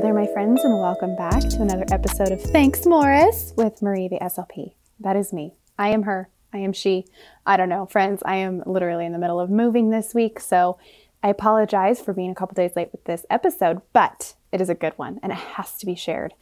Hello there, my friends, and welcome back to another episode of Thanks Morris with Marie the SLP. That is me. I am her. I am she. I don't know. Friends, I am literally in the middle of moving this week, so I apologize for being a couple days late with this episode, but it is a good one and it has to be shared.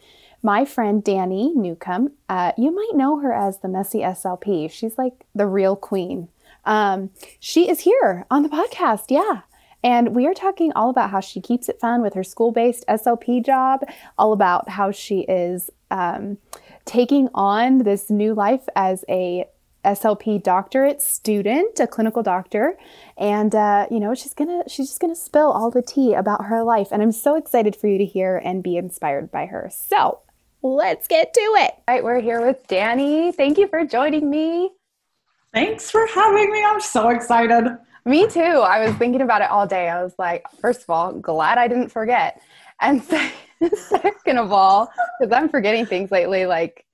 My friend Danny Newcomb, uh, you might know her as the Messy SLP. She's like the real queen. Um, she is here on the podcast. Yeah. And we are talking all about how she keeps it fun with her school based SLP job, all about how she is um, taking on this new life as a SLP doctorate student, a clinical doctor, and uh, you know she's gonna she's just gonna spill all the tea about her life, and I'm so excited for you to hear and be inspired by her. So let's get to it. All right, we're here with Danny. Thank you for joining me. Thanks for having me. I'm so excited. Me too. I was thinking about it all day. I was like, first of all, glad I didn't forget. And second of all, because I'm forgetting things lately, like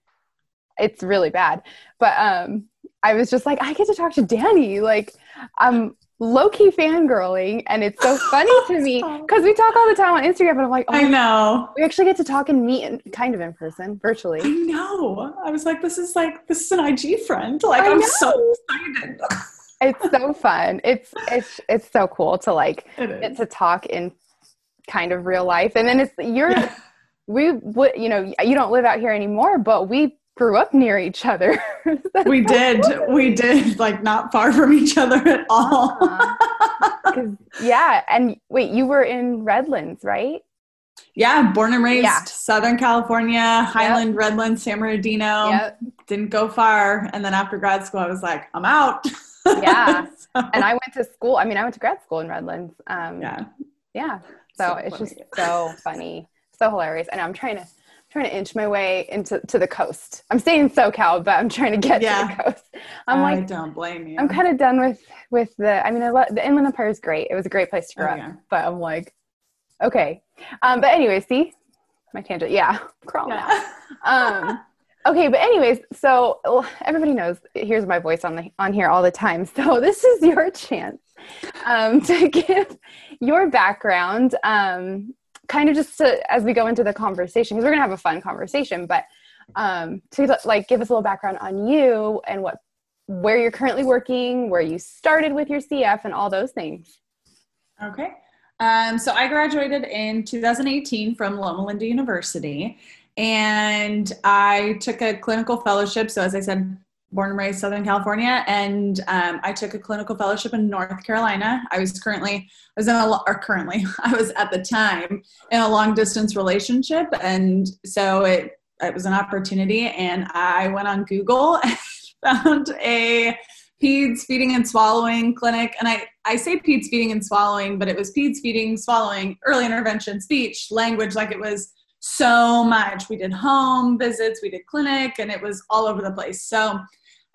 it's really bad. But um, I was just like, I get to talk to Danny. Like, I'm low key fangirling, and it's so funny to me because we talk all the time on Instagram, but I'm like, oh, I know. We actually get to talk and meet in, kind of in person, virtually. I know. I was like, this is like, this is an IG friend. Like, I am so excited it's so fun. It's it's it's so cool to like get to talk in kind of real life, and then it's you're yeah. we would you know you don't live out here anymore, but we grew up near each other. we did. We did like not far from each other at all. uh-huh. yeah, and wait, you were in Redlands, right? Yeah, born and raised yeah. Southern California, Highland, yep. Redlands, San Bernardino. Yep. Didn't go far, and then after grad school, I was like, I'm out yeah. so. And I went to school. I mean, I went to grad school in Redlands. Um, yeah. Yeah. So, so it's just so funny, so hilarious. And I'm trying to trying to inch my way into to the coast. I'm staying in SoCal, but I'm trying to get yeah. to the coast. I'm I like, don't blame you. I'm kind of done with with the. I mean, I love, the Inland Empire is great. It was a great place to grow oh, yeah. up. But I'm like, okay. Um, but anyway, see my tangent. Yeah, crawl yeah. now. Um, Okay, but anyways, so everybody knows here's my voice on the on here all the time. So this is your chance um, to give your background, um, kind of just to, as we go into the conversation, because we're gonna have a fun conversation, but um, to like give us a little background on you and what where you're currently working, where you started with your CF, and all those things. Okay. Um, so I graduated in 2018 from Loma Linda University and I took a clinical fellowship. So, as I said, born and raised Southern California, and um, I took a clinical fellowship in North Carolina. I was currently, I was in a, or currently, I was at the time in a long distance relationship, and so it it was an opportunity, and I went on Google and found a peds feeding and swallowing clinic and i i say peds feeding and swallowing but it was peds feeding swallowing early intervention speech language like it was so much. We did home visits, we did clinic, and it was all over the place. So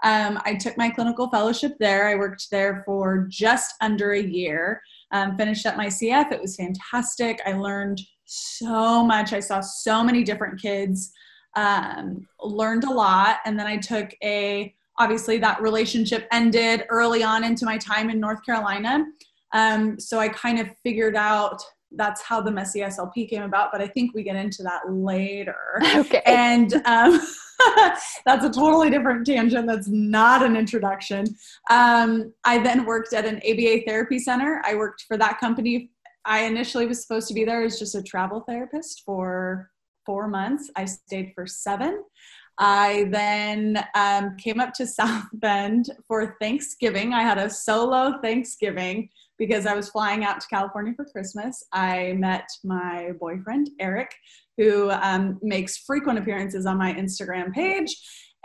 um, I took my clinical fellowship there. I worked there for just under a year, um, finished up my CF. It was fantastic. I learned so much. I saw so many different kids, um, learned a lot. And then I took a, obviously, that relationship ended early on into my time in North Carolina. Um, so I kind of figured out that's how the messy SLP came about, but I think we get into that later. Okay. And um, that's a totally different tangent. That's not an introduction. Um, I then worked at an ABA therapy center. I worked for that company. I initially was supposed to be there as just a travel therapist for four months. I stayed for seven. I then um, came up to South Bend for Thanksgiving. I had a solo Thanksgiving because I was flying out to California for Christmas. I met my boyfriend, Eric, who um, makes frequent appearances on my Instagram page,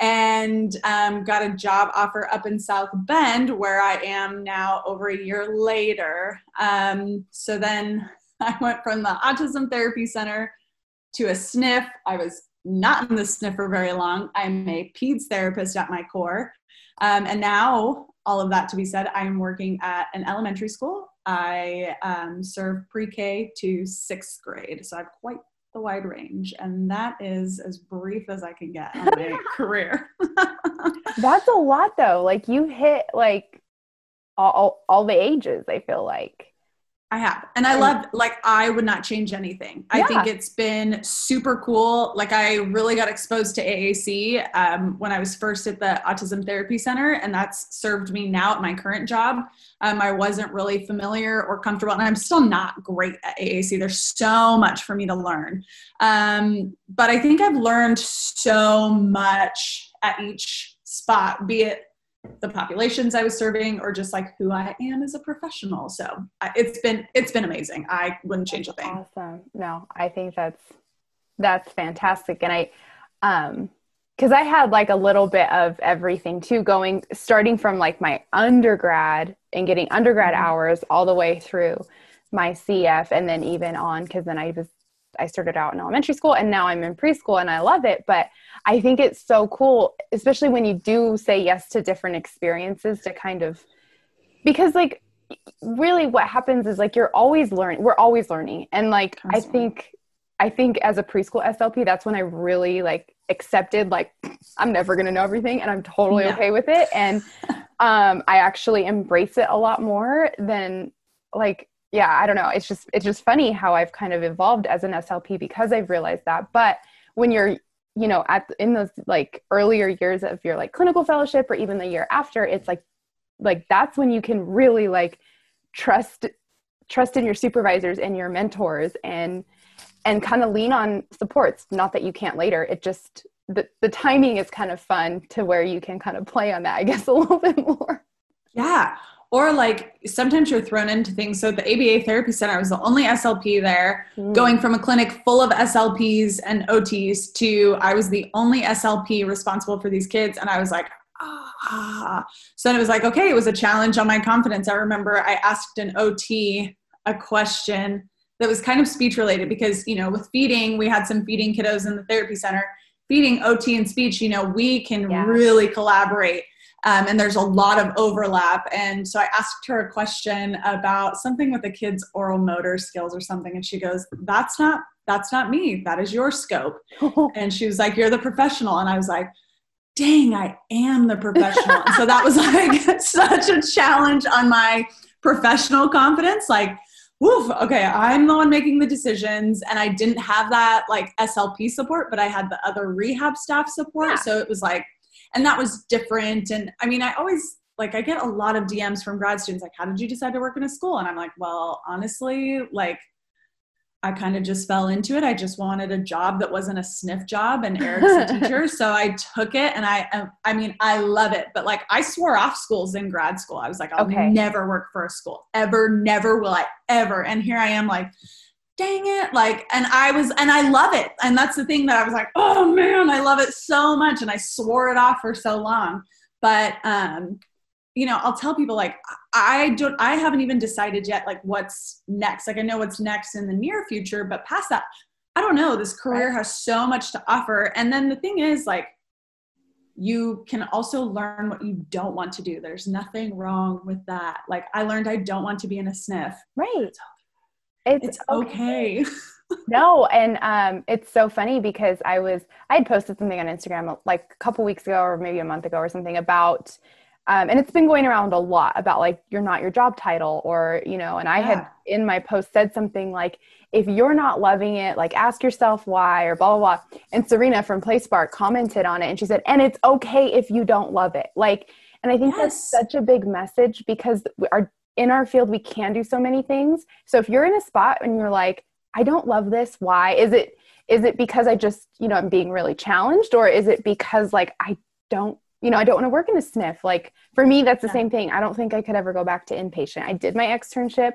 and um, got a job offer up in South Bend, where I am now over a year later. Um, so then I went from the Autism Therapy Center to a SNF. I was not in the SNF for very long. I'm a PEDS therapist at my core. Um, and now all of that to be said, I am working at an elementary school. I um, serve pre K to sixth grade, so I have quite the wide range, and that is as brief as I can get on my career. That's a lot, though. Like you hit like all, all, all the ages. I feel like. I have. And I love, like, I would not change anything. I think it's been super cool. Like, I really got exposed to AAC um, when I was first at the Autism Therapy Center, and that's served me now at my current job. Um, I wasn't really familiar or comfortable, and I'm still not great at AAC. There's so much for me to learn. Um, but I think I've learned so much at each spot, be it the populations I was serving or just like who I am as a professional. So I, it's been it's been amazing. I wouldn't change a thing. Awesome. No, I think that's that's fantastic. And I um because I had like a little bit of everything too, going starting from like my undergrad and getting undergrad Mhm. hours all the way through my CF and then even on because then I was I started out in elementary school and now I'm in preschool and I love it. But I think it's so cool, especially when you do say yes to different experiences to kind of because like really what happens is like you're always learning we're always learning. And like i think i think as a preschool slp that's when i really like accepted like i'm never going to know everything and i'm totally okay with it. And um i actually embrace it a lot more than like yeah i don't know. It's just it's just funny how i've kind of evolved as an slp because i've realized that. But when you're you know at in those like earlier years of your like clinical fellowship or even the year after it's like like that's when you can really like trust trust in your supervisors and your mentors and and kind of lean on supports. Not that you can't later. It just the, the timing is kind of fun to where you can kind of play on that i guess a little bit more. Yeah. Or like sometimes you're thrown into things. So the ABA Therapy Center I was the only SLP there, going from a clinic full of SLPs and OTs to I was the only SLP responsible for these kids. And I was like, ah. So then it was like, okay, it was a challenge on my confidence. I remember I asked an OT a question that was kind of speech related because, you know, with feeding, we had some feeding kiddos in the therapy center. Feeding OT and speech, you know, we can Yeah. really collaborate. Um, and there's a lot of overlap. And so I asked her a question about something with the kid's oral motor skills or something, and she goes, "That's not that's not me. That is your scope." And she was like, "You're the professional," and I was like, "Dang, I am the professional." and so that was like such a challenge on my professional confidence. Like, woof, okay, I'm the one making the decisions, and I didn't have that like SLP support, but I had the other rehab staff support. Yeah. So it was like and that was different. And i mean i always like i get a lot of dms from grad students like how did you decide to work in a school? And i'm like well honestly like i kind of just fell into it. I just wanted a job that wasn't a sniff job and eric's a teacher so i took it. And i um, i mean i love it but like i swore off schools in grad school. I was like i'll Okay. never work for a school. Ever never will i ever. And here i am like dang it. Like and i was and i love it. And that's the thing that i was like oh man i love it so much. And i swore it off for so long. But um you know i'll tell people like i don't i haven't even decided yet like what's next. Like i know what's next in the near future but past that i don't know. This career has so much to offer. And then the thing is like you can also learn what you don't want to do. There's nothing wrong with that. Like i learned i don't want to be in a sniff. Right it's, it's okay. no and um, it's so funny because i was i had posted something on instagram like a couple weeks ago or maybe a month ago or something about um, and it's been going around a lot about like you're not your job title or you know and i had in my post said something like if you're not loving it like ask yourself why or blah blah blah. And serena from playspark commented on it and she said and it's okay if you don't love it. Like and i think that's such a big message because are in our field we can do so many things. So if you're in a spot and you're like i don't love this why? Is it is it because i just you know i'm being really challenged? Or is it because like i don't you know i don't want to work in a sniff? Like for me that's the Yeah. same thing. I don't think i could ever go back to inpatient. I did my externship.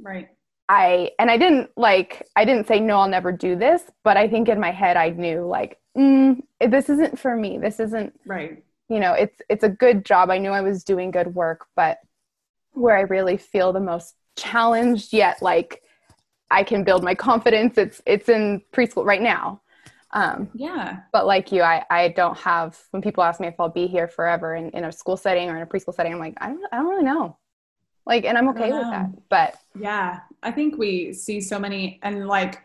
Right. I and i didn't like i didn't say no i'll never do this but i think in my head i knew like mm, this isn't for me. This isn't right. you know it's it's a good job. I knew i was doing good work but where i really feel the most challenged yet like i can build my confidence. It's it's in preschool right now. Um, yeah. but like you I, I don't have when people ask me if i'll be here forever in, in a school setting or in a preschool setting i'm like i don't, I don't really know. Like and i'm okay with that but Yeah, I think we see so many, and like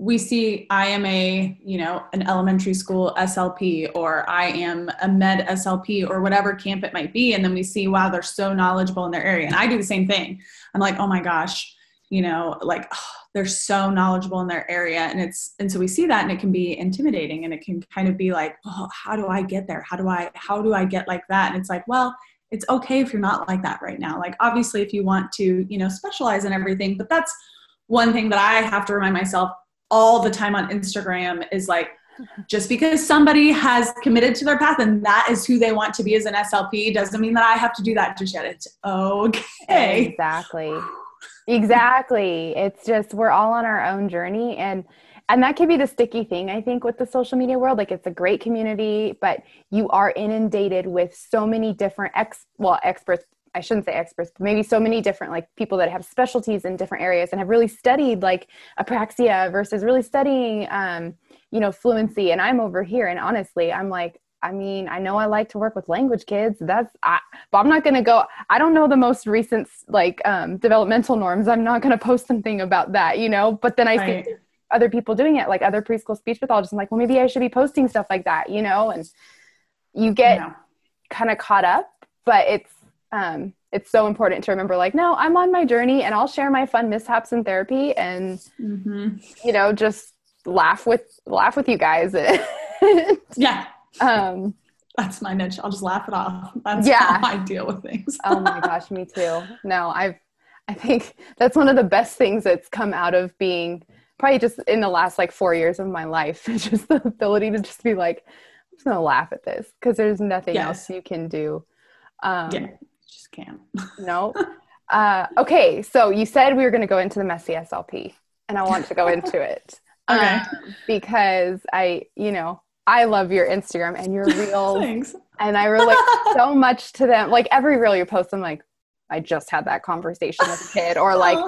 we see I am a, you know, an elementary school SLP or I am a med SLP or whatever camp it might be. And then we see, wow, they're so knowledgeable in their area. And I do the same thing. I'm like, oh my gosh, you know, like oh, they're so knowledgeable in their area. And it's, and so we see that and it can be intimidating and it can kind of be like, oh, how do I get there? How do I, how do I get like that? And it's like, well, it's okay if you're not like that right now. Like obviously if you want to, you know, specialize in everything, but that's one thing that I have to remind myself all the time on Instagram is like, just because somebody has committed to their path and that is who they want to be as an SLP doesn't mean that I have to do that just yet. It's okay. Exactly. exactly. It's just we're all on our own journey and and that can be the sticky thing I think with the social media world. Like it's a great community, but you are inundated with so many different ex well experts I shouldn't say experts, but maybe so many different like people that have specialties in different areas and have really studied like apraxia versus really studying, um, you know, fluency. And I'm over here, and honestly, I'm like, I mean, I know I like to work with language kids. That's, I, but I'm not going to go. I don't know the most recent like um, developmental norms. I'm not going to post something about that, you know. But then I right. see other people doing it, like other preschool speech pathologists. I'm like, well, maybe I should be posting stuff like that, you know. And you get yeah. kind of caught up, but it's um, it's so important to remember like no i'm on my journey and i'll share my fun mishaps in therapy and mm-hmm. you know just laugh with laugh with you guys. Yeah. Um that's my niche. I'll just laugh it off. That's yeah. how i deal with things. Oh my gosh me too. No i've i think that's one of the best things that's come out of being probably just in the last like four years of my life just the ability to just be like i'm just gonna laugh at this because there's nothing yes. else you can do. Um, yeah just can't. no. Uh, okay, so you said we were going to go into the messy SLP, and I want to go into it. okay. Um, because I, you know, I love your Instagram and your reels. Thanks. And I relate so much to them. Like every reel you post, I'm like, I just had that conversation with a kid, or like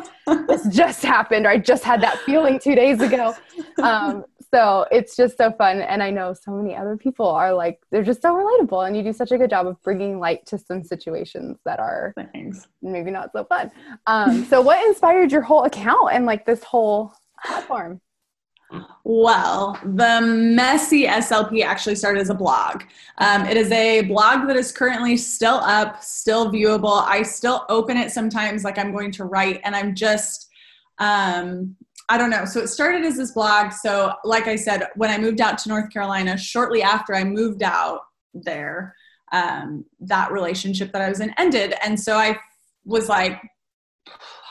this just happened, or I just had that feeling two days ago. Um, so it's just so fun and i know so many other people are like they're just so relatable and you do such a good job of bringing light to some situations that are Thanks. maybe not so fun um, so what inspired your whole account and like this whole platform well, the Messy SLP actually started as a blog. Um, it is a blog that is currently still up, still viewable. I still open it sometimes, like I'm going to write, and I'm just um, I don't know. So it started as this blog. So, like I said, when I moved out to North Carolina, shortly after I moved out there, um, that relationship that I was in ended. And so I was like,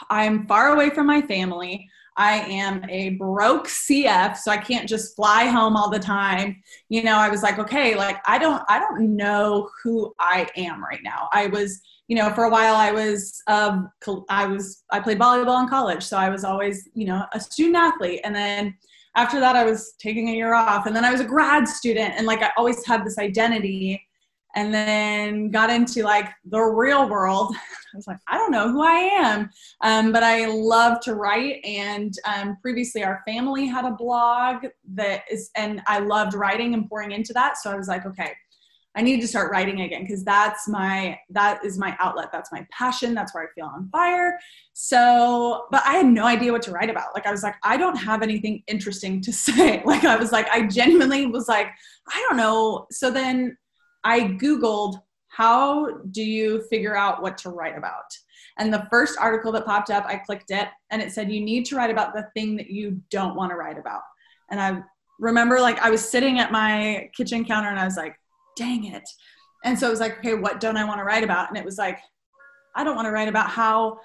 I'm far away from my family. I am a broke CF, so I can't just fly home all the time. You know, I was like, okay, like I don't I don't know who I am right now. I was you know, for a while I was, um, I was, I played volleyball in college. So I was always, you know, a student athlete. And then after that, I was taking a year off. And then I was a grad student. And like, I always had this identity. And then got into like the real world. I was like, I don't know who I am. Um, but I love to write. And um, previously, our family had a blog that is, and I loved writing and pouring into that. So I was like, okay, I need to start writing again because that's my that is my outlet. That's my passion. That's where I feel on fire. So, but I had no idea what to write about. Like I was like, I don't have anything interesting to say. Like I was like, I genuinely was like, I don't know. So then I Googled how do you figure out what to write about? And the first article that popped up, I clicked it and it said, you need to write about the thing that you don't want to write about. And I remember like I was sitting at my kitchen counter and I was like, dang it. And so it was like, okay, what don't I want to write about? And it was like, I don't want to write about how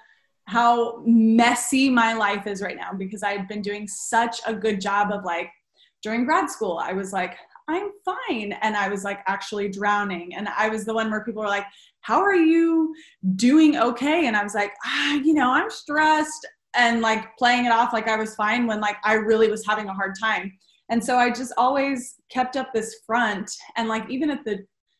how messy my life is right now because I've been doing such a good job of like during grad school, I was like, I'm fine. And I was like actually drowning. And I was the one where people were like, How are you doing okay? And I was like, ah, you know, I'm stressed and like playing it off like I was fine when like I really was having a hard time. And so I just always kept up this front. And like, even at the,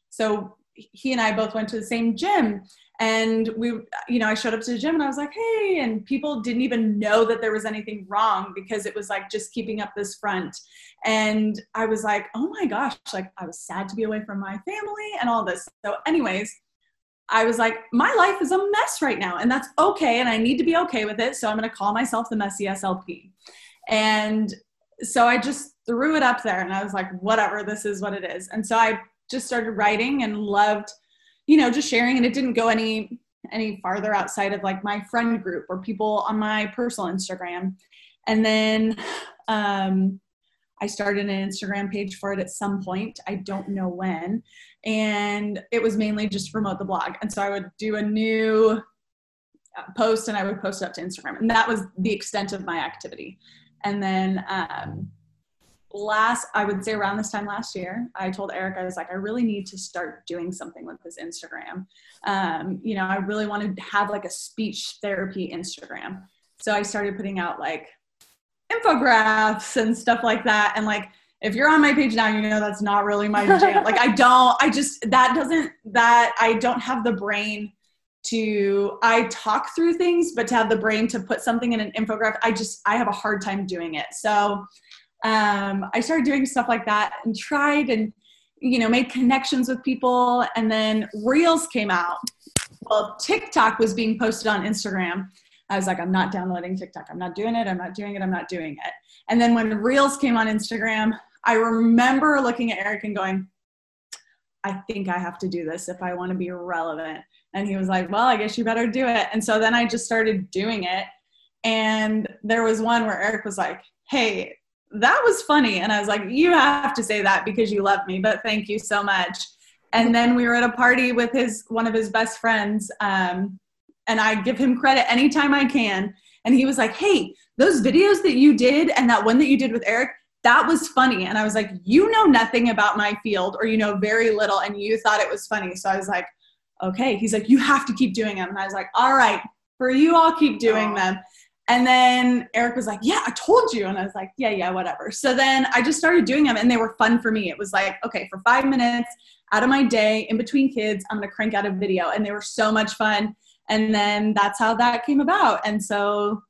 so he and I both went to the same gym. And we, you know, I showed up to the gym and I was like, hey, and people didn't even know that there was anything wrong because it was like just keeping up this front. And I was like, oh my gosh, like I was sad to be away from my family and all this. So, anyways, I was like, my life is a mess right now, and that's okay, and I need to be okay with it. So I'm going to call myself the messy SLP. And so I just threw it up there and I was like, whatever, this is what it is. And so I just started writing and loved, you know, just sharing. And it didn't go any any farther outside of like my friend group or people on my personal Instagram. And then um, I started an Instagram page for it at some point. I don't know when. And it was mainly just to promote the blog. And so I would do a new uh, post and I would post it up to Instagram. And that was the extent of my activity. And then um, last, I would say around this time last year, I told Eric, I was like, I really need to start doing something with this Instagram. Um, you know, I really wanted to have like a speech therapy Instagram. So I started putting out like infographics and stuff like that. And like, if you're on my page now, you know that's not really my jam. like, I don't, I just, that doesn't, that I don't have the brain to i talk through things but to have the brain to put something in an infographic i just i have a hard time doing it so um, i started doing stuff like that and tried and you know made connections with people and then reels came out. Well tiktok was being posted on instagram. I was like i'm not downloading tiktok. I'm not doing it. I'm not doing it. I'm not doing it. And then when reels came on instagram i remember looking at eric and going i think i have to do this if i want to be relevant. And he was like, Well, I guess you better do it. And so then I just started doing it. And there was one where Eric was like, Hey, that was funny. And I was like, You have to say that because you love me, but thank you so much. And then we were at a party with his one of his best friends. Um, and I give him credit anytime I can. And he was like, Hey, those videos that you did and that one that you did with Eric, that was funny. And I was like, You know nothing about my field, or you know very little, and you thought it was funny. So I was like, okay. He's like, you have to keep doing them. And I was like, all right, for you, I'll keep doing them. And then Eric was like, yeah, I told you. And I was like, yeah, yeah, whatever. So then I just started doing them and they were fun for me. It was like, okay, for five minutes out of my day in between kids, I'm going to crank out a video. And they were so much fun. And then that's how that came about. And so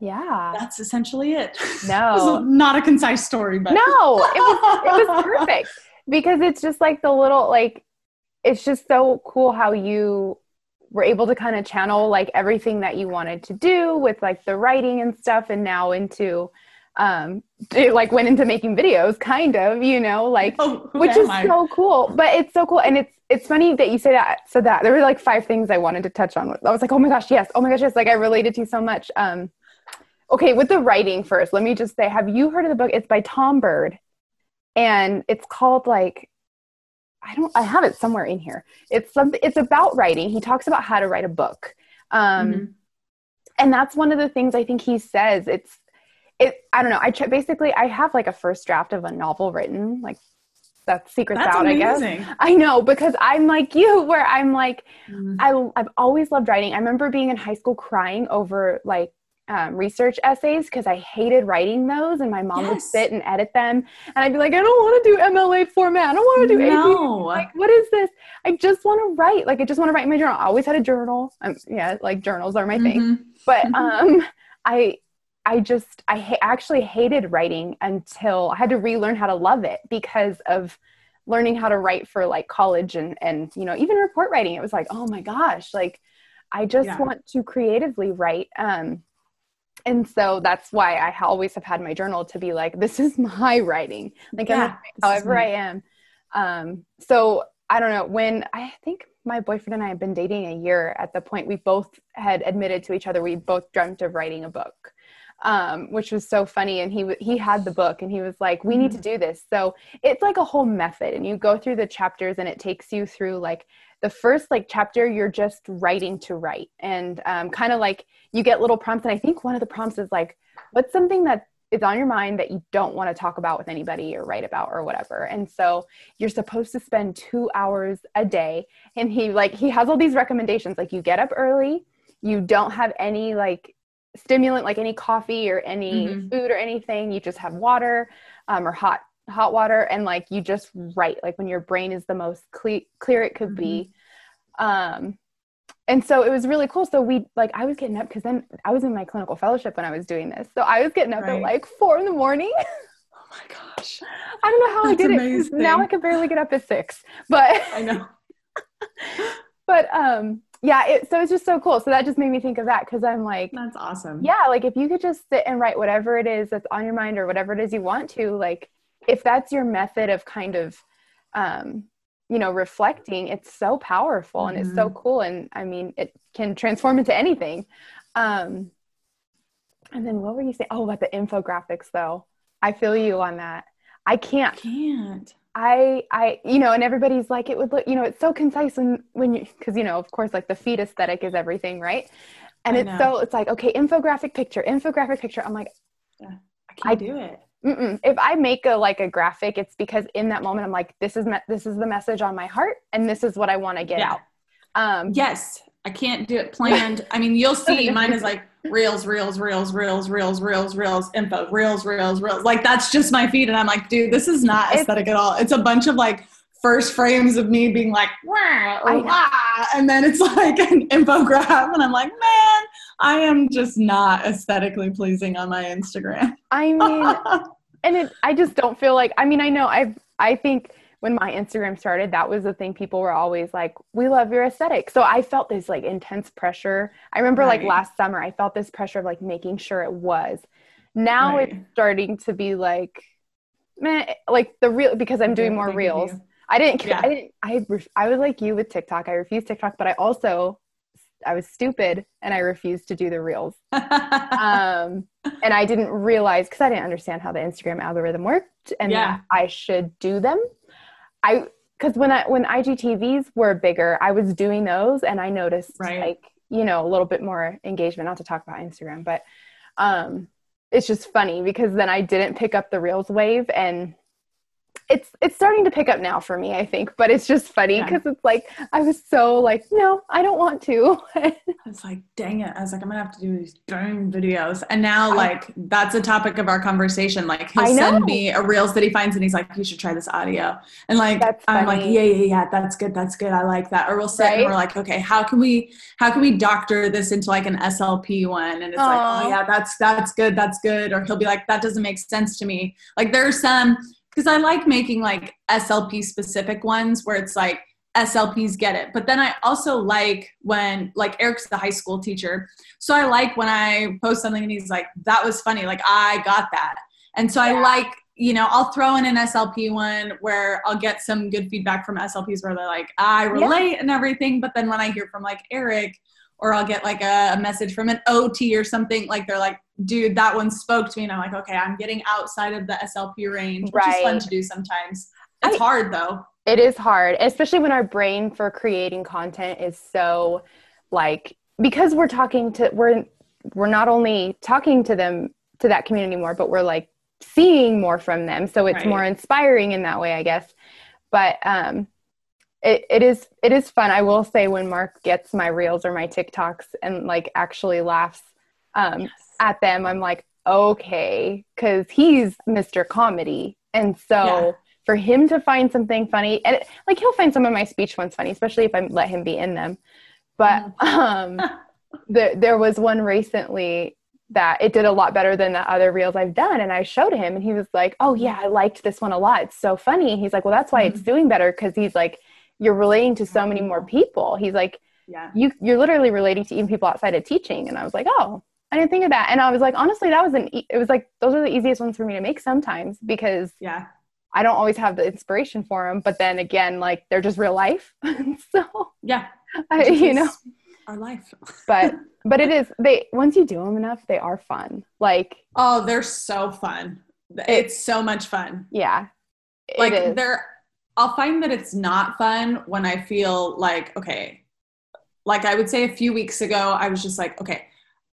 yeah that's essentially it no it not a concise story but no it was it was perfect because it's just like the little like it's just so cool how you were able to kind of channel like everything that you wanted to do with like the writing and stuff and now into um it like went into making videos kind of you know like oh, which is I? so cool but it's so cool and it's it's funny that you say that so that there were like five things i wanted to touch on i was like oh my gosh yes oh my gosh yes like i related to so much um okay with the writing first let me just say have you heard of the book it's by tom bird and it's called like I don't I have it somewhere in here. It's something it's about writing. He talks about how to write a book. Um, mm-hmm. and that's one of the things I think he says. It's it I don't know. I basically I have like a first draft of a novel written like that's secrets that's out amazing. i guess i know because i'm like you where i'm like mm. I, i've always loved writing i remember being in high school crying over like um, research essays because I hated writing those, and my mom yes. would sit and edit them, and I'd be like, I don't want to do MLA format. I don't want to do no. AP. Like, what is this? I just want to write. Like, I just want to write in my journal. I always had a journal. Um, yeah, like journals are my mm-hmm. thing. But mm-hmm. um, I, I just I ha- actually hated writing until I had to relearn how to love it because of learning how to write for like college and and you know even report writing. It was like, oh my gosh, like I just yeah. want to creatively write. Um, and so that's why I always have had my journal to be like, this is my writing, like yeah, however I am. Um, so I don't know when I think my boyfriend and I have been dating a year at the point we both had admitted to each other we both dreamt of writing a book. Um, which was so funny. And he he had the book, and he was like, "We need to mm-hmm. do this." So it's like a whole method, and you go through the chapters, and it takes you through like the first like chapter you're just writing to write. And um, kind of like you get little prompts and i think one of the prompts is like what's something that is on your mind that you don't want to talk about with anybody or write about or whatever? And so you're supposed to spend two hours a day and he like he has all these recommendations. Like you get up early you don't have any like stimulant like any coffee or any mm-hmm. food or anything. You just have water um, or hot hot water and like you just write. Like when your brain is the most cle- clear it could mm-hmm. be um and so it was really cool so we like i was getting up because then i was in my clinical fellowship when i was doing this so i was getting up right. at like four in the morning oh my gosh i don't know how That's i did amazing. it now i can barely get up at six but i know but um yeah, it, so it's just so cool. So that just made me think of that because I'm like, That's awesome. yeah, like if you could just sit and write whatever it is that's on your mind or whatever it is you want to, like if that's your method of kind of, um, you know, reflecting, it's so powerful and it's so cool. And I mean, it can transform into anything. Um, and then what were you saying? Oh, about the infographics though. I feel you on that. I can't Can't. I I you know, and everybody's like it would look, you know, it's so concise when when you because you know, of course, like the feed aesthetic is everything, right? And I it's know. so it's like okay, infographic picture, infographic picture. I'm like, I can't I- do it. Mm-mm. if I make a like a graphic, it's because in that moment I'm like, this is me- this is the message on my heart, and this is what I want to get Yeah. out. Um, Yes, I can't do it planned. I mean, you'll see mine is like reels, reels, reels, reels, reels, reels, reels, info, reels, reels, reels. Like that's just my feed. And I'm like, dude, this is not It's- aesthetic at all. It's a bunch of like first frames of me being like, wah, I or know. wah, and then it's like an infograph. And I'm like, man, I am just not aesthetically pleasing on my Instagram. I mean, and it, I just don't feel like. I mean, I know I've. I think when my Instagram started, that was the thing. People were always like, "We love your aesthetic." So I felt this like intense pressure. I remember like last summer, I felt this pressure of like making sure it was. Now Right. it's starting to be like, man, like the real because I'm doing more reels. I didn't. Yeah. I didn't. I. I was like you with TikTok. I refused TikTok, but I also, I was stupid and I refused to do the reels. Um, and I didn't realize because I didn't understand how the Instagram algorithm worked, and Yeah. that I should do them. I because when I when IGTVs were bigger, I was doing those, and I noticed Right. like you know a little bit more engagement. Not to talk about Instagram, but um, it's just funny because then I didn't pick up the reels wave and. It's it's starting to pick up now for me, I think, but it's just funny Yeah. because it's like I was so like, no, I don't want to. I was like, dang it. I was like, I'm gonna have to do these dang videos. And now, like, that's a topic of our conversation. Like, he'll send me a reels that he finds and he's like, you should try this audio. And like, I'm like, yeah, yeah, yeah, that's good, that's good. I like that. Or we'll sit and we're like, okay, how can we how can we doctor this into like an SLP one? And it's like, oh yeah, that's that's good, that's good. Or he'll be like, that doesn't make sense to me. Like there's some because I like making like SLP specific ones where it's like SLPs get it. But then I also like when like Eric's the high school teacher. So I like when I post something and he's like, that was funny. Like I got that. And so I like, you know, I'll throw in an SLP one where I'll get some good feedback from SLPs where they're like, I Yeah. relate and everything. But then when I hear from like Eric, or I'll get like a, a message from an OT or something, like they're like, dude, that one spoke to me. And I'm like, okay, I'm getting outside of the SLP range, which is fun to do sometimes. It's I- hard though. It is hard, especially when our brain for creating content is so like because we're talking to we're we're not only talking to them to that community more, but we're like seeing more from them. So it's Right. more inspiring in that way, I guess. But um it, it is it is fun. I will say when Mark gets my reels or my TikToks and like actually laughs um at them, I'm like, okay, because he's Mr. Comedy. And so Yeah. for him to find something funny, and like he'll find some of my speech ones funny, especially if I let him be in them. But um, there, there was one recently that it did a lot better than the other reels I've done. And I showed him, and he was like, oh, yeah, I liked this one a lot. It's so funny. He's like, well, that's why it's doing better because he's like, you're relating to so many more mm-hmm. people. He's like, Yeah. you you're literally relating to even people outside of teaching and i was like oh i didn't think of that and i was like honestly that was an e- it was like those are the easiest ones for me to make sometimes because Yeah. i don't always have the inspiration for them but then again like they're just real life so Yeah. I, you know Our life. but but it is they once you do them enough they are fun like Oh, they're so fun. It's so much fun. yeah Like they're I'll find that it's not fun when I feel like, okay, like I would say a few weeks ago, I was just like, okay,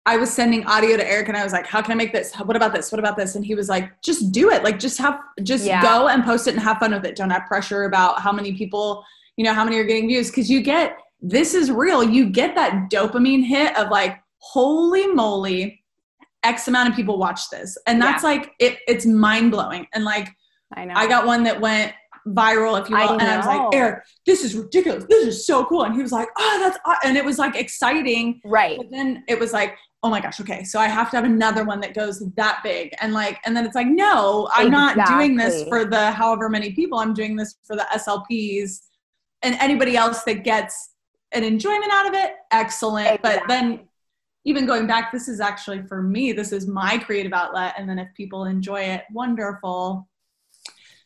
I was sending audio to Eric and I was like, how can I make this? What about this? What about this? And he was like, just do it. Like just have just Yeah. go and post it and have fun with it. Don't have pressure about how many people, you know, how many are getting views. Cause you get this is real. You get that dopamine hit of like, holy moly, X amount of people watch this. And that's like it it's mind blowing. And like i know I got one that went viral, if you I will, and I was like. Eric, this is ridiculous. This is so cool. And he was like, oh, that's, aw-" and it was like exciting. right But then it was like, oh my gosh, okay, so I have to have another one that goes that big. And like, and then it's like, no, I'm not doing this for the however many people. I'm doing this for the SLPs and anybody else that gets an enjoyment out of it, excellent. Exactly. But then even going back, this is actually for me, this is my creative outlet. And then if people enjoy it, wonderful.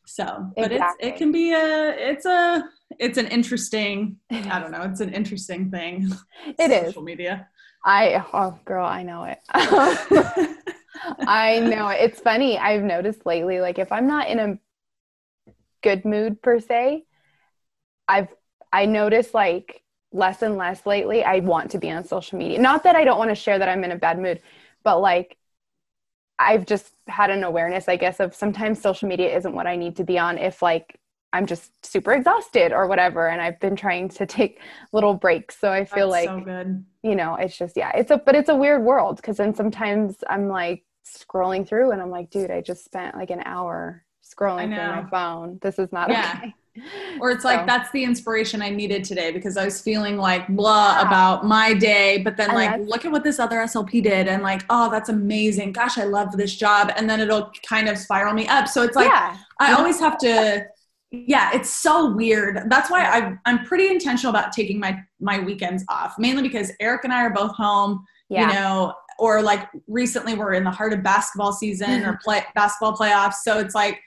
So, but Exactly. it's it can be a it's a it's an interesting I don't know, it's an interesting thing. It is. social media. I oh girl, I know it. I know it. It's funny. I've noticed lately, like if I'm not in a good mood per se, I've I notice like less and less lately. I want to be on social media. Not that I don't want to share that I'm in a bad mood, but like I've just had an awareness, I guess, of sometimes social media isn't what I need to be on if like I'm just super exhausted or whatever. And I've been trying to take little breaks. So I feel That's like so good. you know it's just yeah it's a but it's a weird world because then sometimes i'm like scrolling through and i'm like dude i just spent like an hour scrolling through my phone this is not Yeah. okay Or it's like So- that's the inspiration I needed today because I was feeling like blah Yeah. about my day, but then like look at what this other SLP did and like, oh, that's amazing. Gosh, I love this job. And then it'll kind of spiral me up. So it's like yeah I Yeah. always have to yeah, it's so weird. That's why I I'm pretty intentional about taking my my weekends off, mainly because Eric and I are both home yeah you know or like recently we're in the heart of basketball season or play basketball playoffs so it's like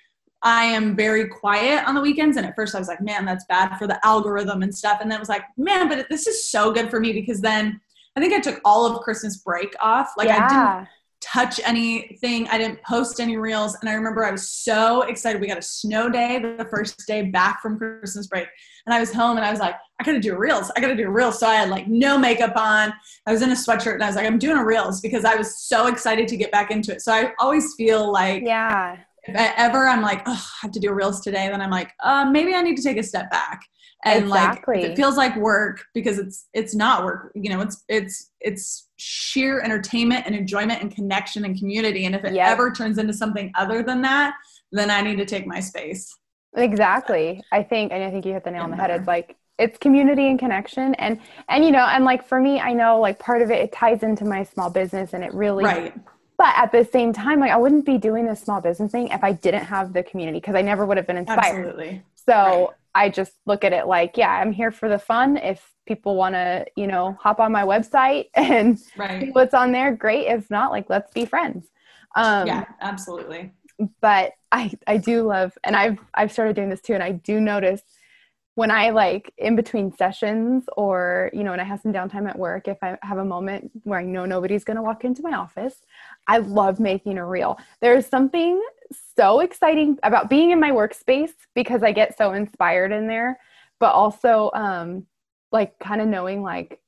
i am very quiet on the weekends and at first i was like man that's bad for the algorithm and stuff and then it was like man but this is so good for me because then i think i took all of christmas break off like i didn't touch anything. I didn't post any reels. And I remember I was so excited. We got a snow day the first day back from Christmas break. And I was home and I was like, I gotta do reels. I gotta do reels. So I had like no makeup on. I was in a sweatshirt and I was like, I'm doing a reels because I was so excited to get back into it. So I always feel like yeah if ever I'm like, oh, I have to do a reels today, then I'm like, uh, maybe I need to take a step back. And like Exactly. if it feels like work because it's it's not work, you know, it's it's it's sheer entertainment and enjoyment and connection and community. And if it Yep. ever turns into something other than that, then I need to take my space. exactly i think and i think you hit the nail on the head it's like it's community and connection and and you know and like for me i know like part of it it ties into my small business and it really Right. But at the same time like i wouldn't be doing this small business thing if i didn't have the community because i never would have been inspired Absolutely. So Right. I just look at it like, yeah, I'm here for the fun. If people want to, you know, hop on my website and see what's on there, great. If not, like, let's be friends. Um, yeah, absolutely. But I, I do love, and I've, I've started doing this too. And I do notice when I like in between sessions or, you know, when I have some downtime at work, if I have a moment where I know nobody's going to walk into my office, I love making a reel. There's something so exciting about being in my workspace because I get so inspired in there, but also um like kind of knowing like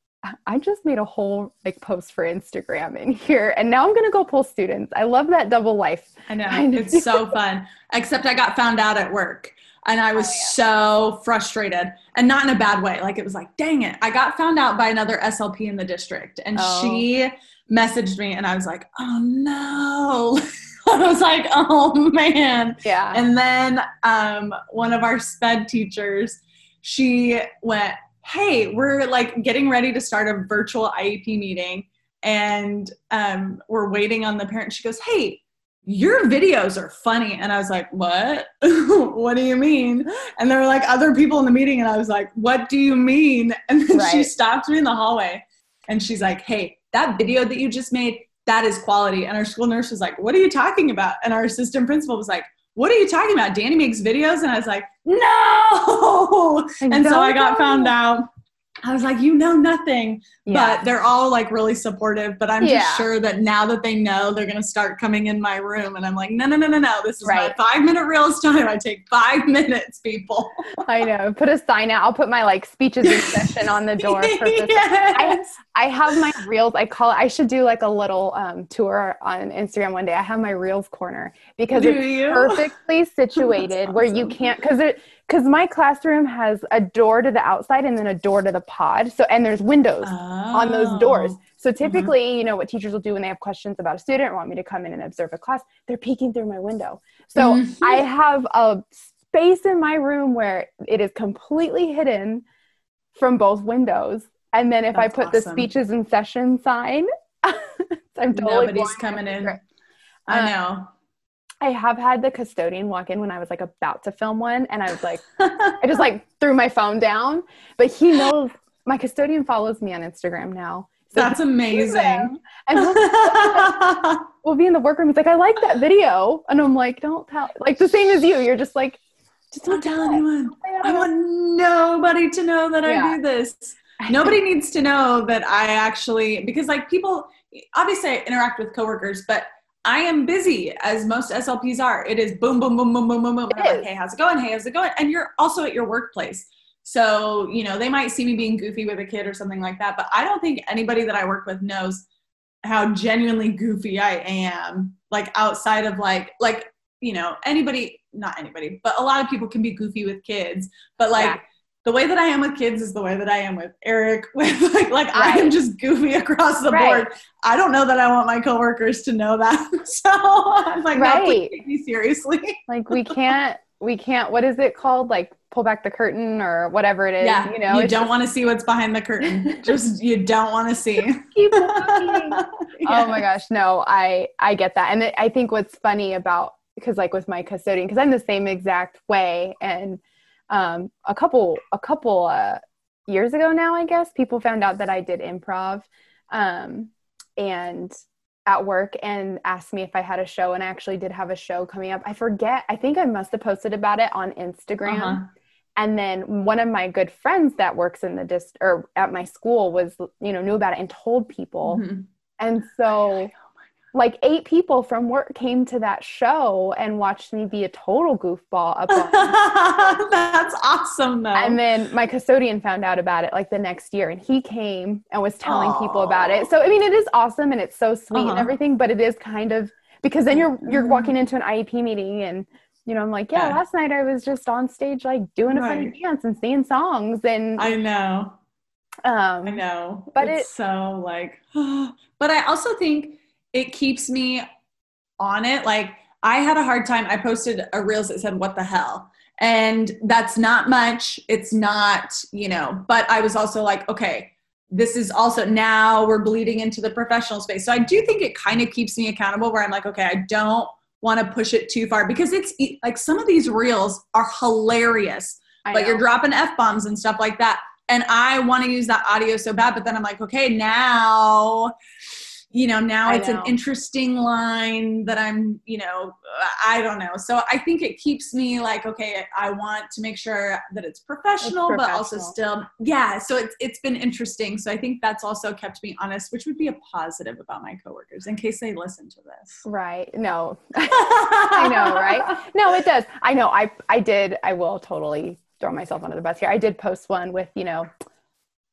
I just made a whole like post for Instagram in here and now I'm going to go pull students. I love that double life. I know. It's so fun. Except I got found out at work and I was Oh, so frustrated and not in a bad way. Like it was like, dang it. I got found out by another SLP in the district and Oh. she messaged me and I was like, oh no. I was like, oh man. Yeah. And then um, one of our sped teachers, she went, Hey, we're like getting ready to start a virtual IEP meeting and um, we're waiting on the parent. She goes, Hey, your videos are funny. And I was like, What? what do you mean? And there were like other people in the meeting, and I was like, What do you mean? And then she Right. stopped me in the hallway and she's like, Hey, that video that you just made, that is quality. And our school nurse was like, What are you talking about? And our assistant principal was like, What are you talking about? Danny makes videos. And I was like, No. And so I got found out. I was like, You know nothing. Yeah. But they're all like really supportive. But I'm Yeah. just sure that now that they know, they're going to start coming in my room. And I'm like, No, no, no, no, no. This is Right. my five minute reels time. I take five minutes, people. I know. Put a sign out. I'll put my like speeches in session on the door. Yes. I have my reels. I call it. I should do like a little um, tour on Instagram one day. I have my reels corner because Do it's you? perfectly situated where you can't because it because my classroom has a door to the outside and then a door to the pod. So and there's windows on those doors. Oh. So typically, you know what teachers will do when they have questions about a student or want me to come in and observe a class, they're peeking through my window. So Mhm. I have a space in my room where it is completely hidden from both windows. And then if I That's put the speeches in session sign, I'm totally Nobody's coming in. I Uh, know. I have had the custodian walk in when I was like about to film one, and I was like, I just like threw my phone down. But he knows my custodian follows me on Instagram now. So That's amazing. And we'll, we'll, be in the workroom. He's like, I like that video. And I'm like, don't tell. Like the same as you. You're just like, just don't, tell anyone. I want nobody to know that yeah. I do this. Nobody needs to know that I actually, because like people, obviously I interact with coworkers, but I am busy as most SLPs are. It is boom, boom, boom, boom, boom, boom, boom. Like, hey, how's it going? Hey, how's it going? And you're also at your workplace. So, you know, they might see me being goofy with a kid or something like that, but I don't think anybody that I work with knows how genuinely goofy I am. Like outside of like, like, you know, anybody, not anybody, but a lot of people can be goofy with kids, but like, yeah the way that I am with kids is the way that I am with Eric. With like, like right. I am just goofy across the right. board. I don't know that I want my coworkers to know that. So I'm like, right. no, please take me seriously. like we can't, we can't. What is it called? Like pull back the curtain or whatever it is. Yeah, you know, you don't want to see what's behind the curtain. just you don't want to see. Keep walking. Oh yeah. Oh my gosh, no, I I get that, and I think what's funny about because like with my custodian, because I'm the same exact way, and um, a couple a couple uh, years ago now, I guess people found out that I did improv, um, and at work and asked me if I had a show, and I actually did have a show coming up. I forget. I think I must have posted about it on Instagram. Uh-huh. And then one of my good friends that works in the dist or at my school was, you know, knew about it and told people. Mm-hmm. And so like eight people from work came to that show and watched me be a total goofball up on that's awesome though and then my custodian found out about it like the next year and he came and was telling Aww. people about it so i mean it is awesome and it's so sweet uh-huh. and everything but it is kind of because then you're you're walking into an iep meeting and you know i'm like yeah, yeah. last night i was just on stage like doing a right. funny dance and singing songs and i know um i know but it's it, so like but i also think it keeps me on it. Like I had a hard time. I posted a reels that said, What the hell? And that's not much. It's not, you know, but I was also like, okay, this is also now we're bleeding into the professional space. So I do think it kind of keeps me accountable where I'm like, okay, I don't want to push it too far because it's like some of these reels are hilarious, but you're dropping F bombs and stuff like that. And I want to use that audio so bad, but then I'm like, okay, now you know now I it's know. an interesting line that i'm you know i don't know. So i think it keeps me like okay i want to make sure that it's professional, it's professional. but also still yeah so it's it's been interesting. So i think that's also kept me honest which would be a positive about my coworkers in case they listen to this. Right. No. I know right? No it does. I know. I i did i will totally throw myself under the bus here. I did post one with you know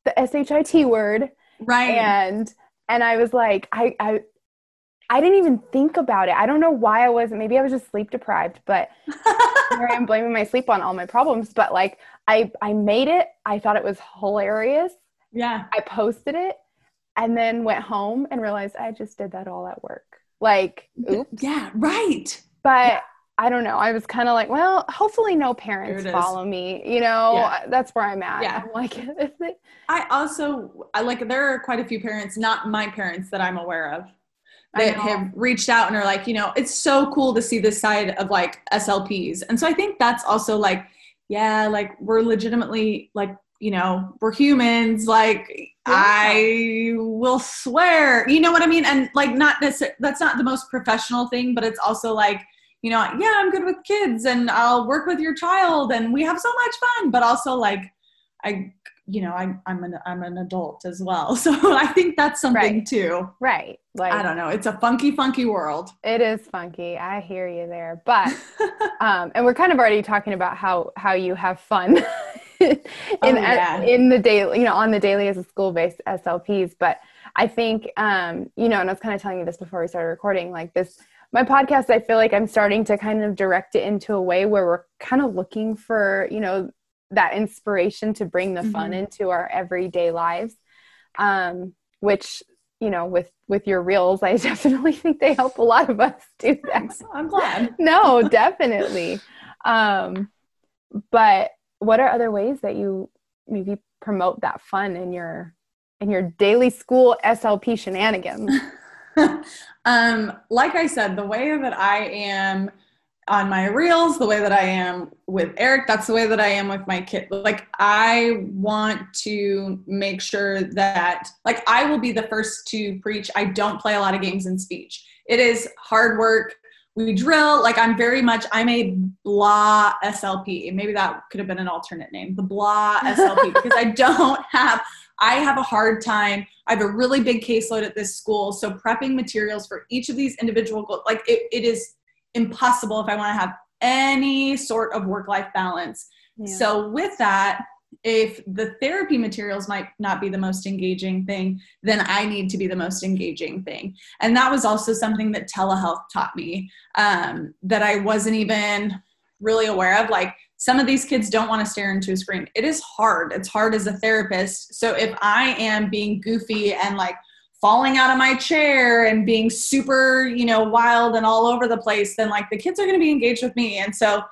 the shit word right. and and I was like, I, I, I didn't even think about it. I don't know why I wasn't. Maybe I was just sleep deprived, but here I am blaming my sleep on all my problems. But like, I, I made it. I thought it was hilarious. Yeah. I posted it, and then went home and realized I just did that all at work. Like, oops. Yeah. Right. But. Yeah. I don't know. I was kind of like, well, hopefully no parents follow me. You know, yeah. Uh, that's where I'm at. Yeah. I'm like, I also I like there are quite a few parents, not my parents that I'm aware of, that have reached out and are like, you know, it's so cool to see this side of like SLPs. And so I think that's also like, yeah, like we're legitimately like, you know, we're humans. Like. I will swear, you know what I mean? And like, not necessarily, that's not the most professional thing, but it's also like, you know, yeah, I'm good with kids and I'll work with your child and we have so much fun, but also like I you know, I, I'm an I'm an adult as well, so I think that's something right. too. Right. Like I don't know. It's a funky, funky world. It is funky. I hear you there, but um, and we're kind of already talking about how how you have fun in oh, yeah. in the daily, you know, on the daily as a school based SLPs. But I think um, you know, and I was kind of telling you this before we started recording, like this my podcast i feel like i'm starting to kind of direct it into a way where we're kind of looking for you know that inspiration to bring the fun mm-hmm. into our everyday lives. Um, which you know with with your reels i definitely think they help a lot of us do that. I'm glad. No definitely. Um, but what are other ways that you maybe promote that fun in your in your daily school slp shenanigans um, like I said, the way that I am on my reels, the way that I am with Eric, that's the way that I am with my kid. Like I want to make sure that like I will be the first to preach I don't play a lot of games in speech. It is hard work. We drill like I'm very much I'm a blah SLP. Maybe that could have been an alternate name. The blah SLP because I don't have I have a hard time. I have a really big caseload at this school. So prepping materials for each of these individual goals, like it, it is impossible if I want to have any sort of work life balance. Yeah. So, with that, if the therapy materials might not be the most engaging thing, then I need to be the most engaging thing. And that was also something that telehealth taught me um, that I wasn't even really aware of. Like, some of these kids don't want to stare into a screen. It is hard. It's hard as a therapist. So, if I am being goofy and like falling out of my chair and being super, you know, wild and all over the place, then like the kids are going to be engaged with me. And so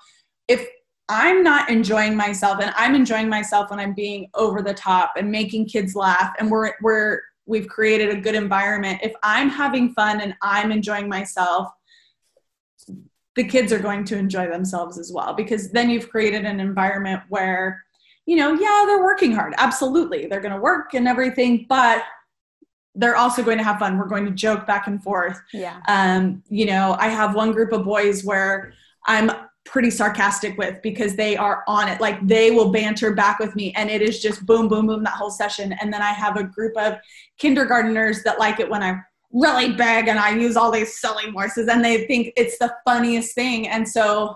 if I'm not enjoying myself and I'm enjoying myself when I'm being over the top and making kids laugh and we're we're we've created a good environment. If I'm having fun and I'm enjoying myself, the kids are going to enjoy themselves as well because then you've created an environment where you know, yeah, they're working hard. Absolutely. They're going to work and everything, but they're also going to have fun. We're going to joke back and forth. Yeah. Um, you know, I have one group of boys where I'm pretty sarcastic with because they are on it. Like they will banter back with me and it is just boom, boom, boom that whole session. And then I have a group of kindergarteners that like it when I'm really big and I use all these silly voices and they think it's the funniest thing. And so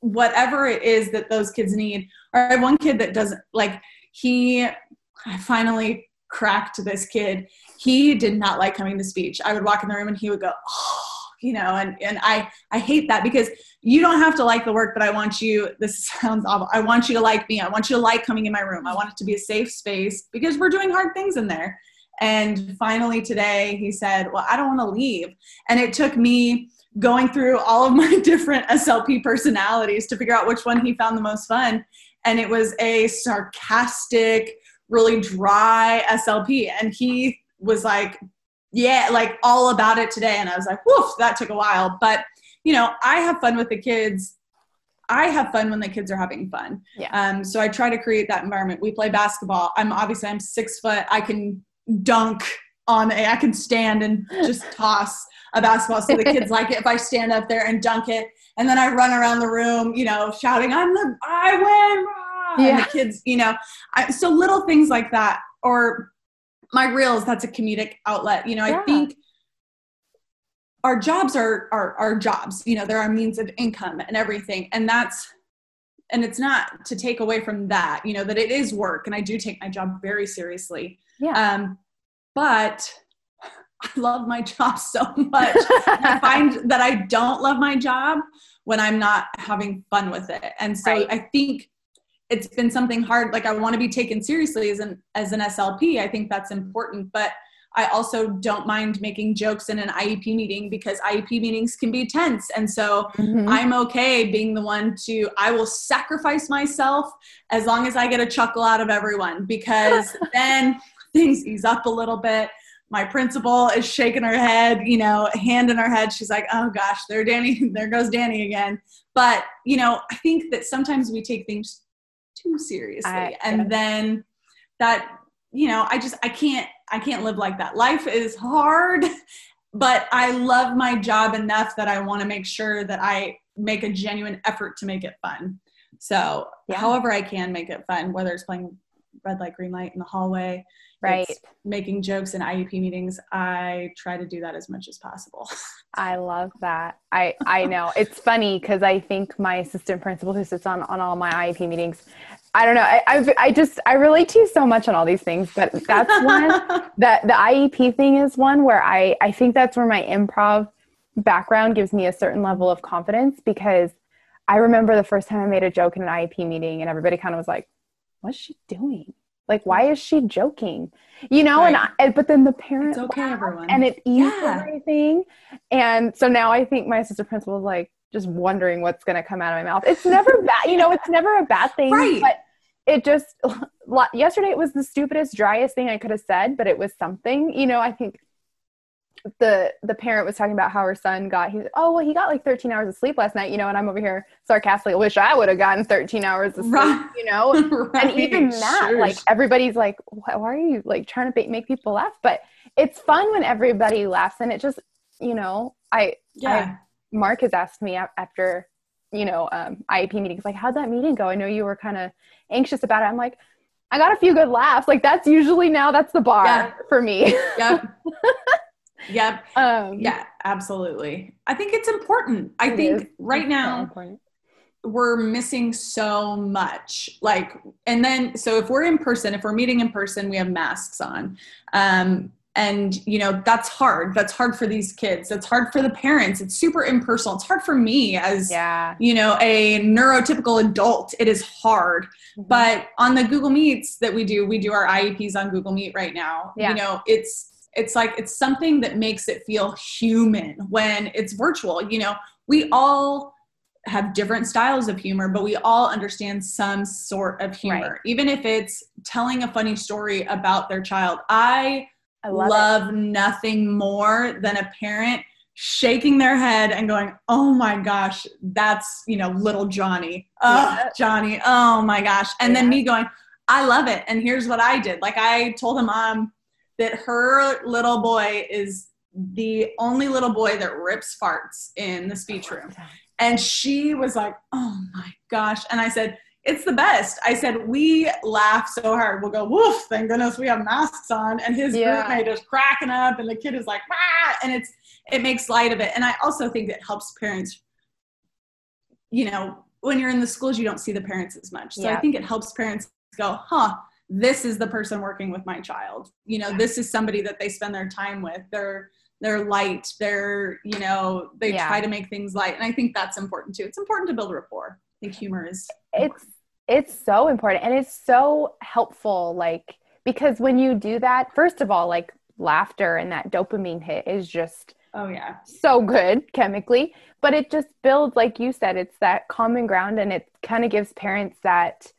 whatever it is that those kids need, or I have one kid that doesn't like he I finally cracked this kid he did not like coming to speech. I would walk in the room and he would go, oh, you know, and, and I, I hate that because you don't have to like the work, but I want you, this sounds awful. I want you to like me. I want you to like coming in my room. I want it to be a safe space because we're doing hard things in there. And finally today he said, well, I don't want to leave. And it took me going through all of my different SLP personalities to figure out which one he found the most fun. And it was a sarcastic, really dry SLP. And he was like, yeah, like all about it today. And I was like, woof, that took a while. But, you know, I have fun with the kids. I have fun when the kids are having fun. Yeah. Um, so I try to create that environment. We play basketball. I'm obviously I'm six foot. I can dunk on a, I can stand and just toss a basketball. So the kids like it if I stand up there and dunk it. And then I run around the room, you know, shouting, I'm the, I win. Yeah. And the kids, you know, I, so little things like that. Or my reels that's a comedic outlet you know yeah. i think our jobs are, are our jobs you know they're our means of income and everything and that's and it's not to take away from that you know that it is work and i do take my job very seriously yeah. Um but i love my job so much. I find that i don't love my job when i'm not having fun with it. And so right. i think it's been something hard. Like i want to be taken seriously as an as an slp i think that's important but i also don't mind making jokes in an iep meeting because iep meetings can be tense. And so mm-hmm. i'm okay being the one to i will sacrifice myself as long as i get a chuckle out of everyone because then things ease up a little bit my principal is shaking her head, you know, hand in her head. She's like, oh gosh, there Danny, there goes Danny again. But, you know, I think that sometimes we take things too seriously I, and yeah. then that you know i just i can't i can't live like that life is hard but i love my job enough that i want to make sure that i make a genuine effort to make it fun so yeah. however i can make it fun whether it's playing red light green light in the hallway right. Making jokes in iep meetings. I try to do that as much as possible. I love that. I i know. It's funny because i think my assistant principal who sits on on all my iep meetings i don't know i I've, i just i relate to you so much on all these things but that's one that the iep thing is one where i i think that's where my improv background gives me a certain level of confidence because i remember the first time i made a joke in an iep meeting and everybody kind of was like what's she doing like, why is she joking? You know, right. and I, but then the parent it's okay, everyone, and it eased yeah. everything. And so now I think my assistant principal is like just wondering what's going to come out of my mouth. It's never bad, you know. It's never a bad thing, right. but it just yesterday it was the stupidest, driest thing I could have said, but it was something. You know, I think the the parent was talking about how her son got he's oh well he got like 13 hours of sleep last night you know and i'm over here sarcastically wish i would have gotten 13 hours of sleep right. you know right. and even that sure. like everybody's like why are you like trying to make people laugh but it's fun when everybody laughs and it just you know i yeah I, mark has asked me after you know um, iep meetings like how'd that meeting go i know you were kind of anxious about it i'm like i got a few good laughs like that's usually now that's the bar yeah. for me yeah Yep. Um, yeah, absolutely. I think it's important. I think is. right it's now so we're missing so much. Like, and then, so if we're in person, if we're meeting in person, we have masks on. Um, and you know that's hard that's hard for these kids that's hard for the parents it's super impersonal it's hard for me as yeah. you know a neurotypical adult it is hard mm-hmm. but on the google meets that we do we do our ieps on google meet right now yeah. you know it's it's like it's something that makes it feel human when it's virtual you know? We all have different styles of humor but we all understand some sort of humor. Right. even if it's telling a funny story about their child. I, I love, love nothing more than a parent shaking their head and going oh my gosh that's you know little johnny. Oh yeah. johnny. Oh my gosh. And yeah. then me going i love it and here's what i did. Like i told him um that her little boy is the only little boy that rips farts in the speech room. And she was like, oh my gosh. And I said, it's the best. I said, we laugh so hard. We'll go, woof, thank goodness we have masks on. And his yeah. group mate is cracking up and the kid is like, ah, and it's, it makes light of it. And I also think it helps parents, you know, when you're in the schools, you don't see the parents as much. So yeah. I think it helps parents go, huh, this is the person working with my child. You know this is somebody that they spend their time with. They're they're light. They're you know they yeah. try to make things light. And i think that's important too. It's important to build rapport. I think humor is important. it's it's so important. And it's so helpful like because when you do that first of all like laughter and that dopamine hit is just oh yeah. so good chemically. But it just builds like you said it's that common ground and it kind of gives parents that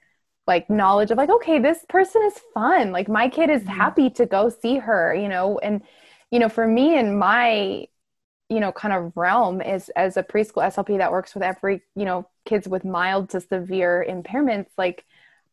like knowledge of like okay this person is fun like my kid is mm-hmm. happy to go see her you know and you know for me and my you know kind of realm is as a preschool slp that works with every you know kids with mild to severe impairments like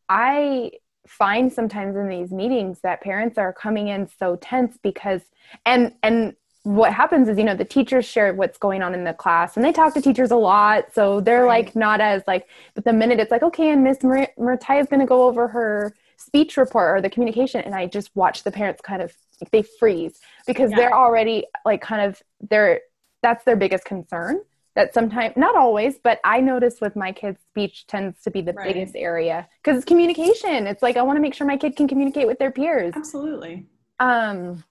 i find sometimes in these meetings that parents are coming in so tense because and and what happens is you know the teachers share what's going on in the class and they talk to teachers a lot so they're right. like not as like but the minute it's like okay and miss Mar- Mariah is going to go over her speech report or the communication and i just watch the parents kind of like, they freeze because yeah. they're already like kind of they're that's their biggest concern that sometimes not always but i notice with my kids speech tends to be the right. biggest area because it's communication it's like i want to make sure my kid can communicate with their peers absolutely um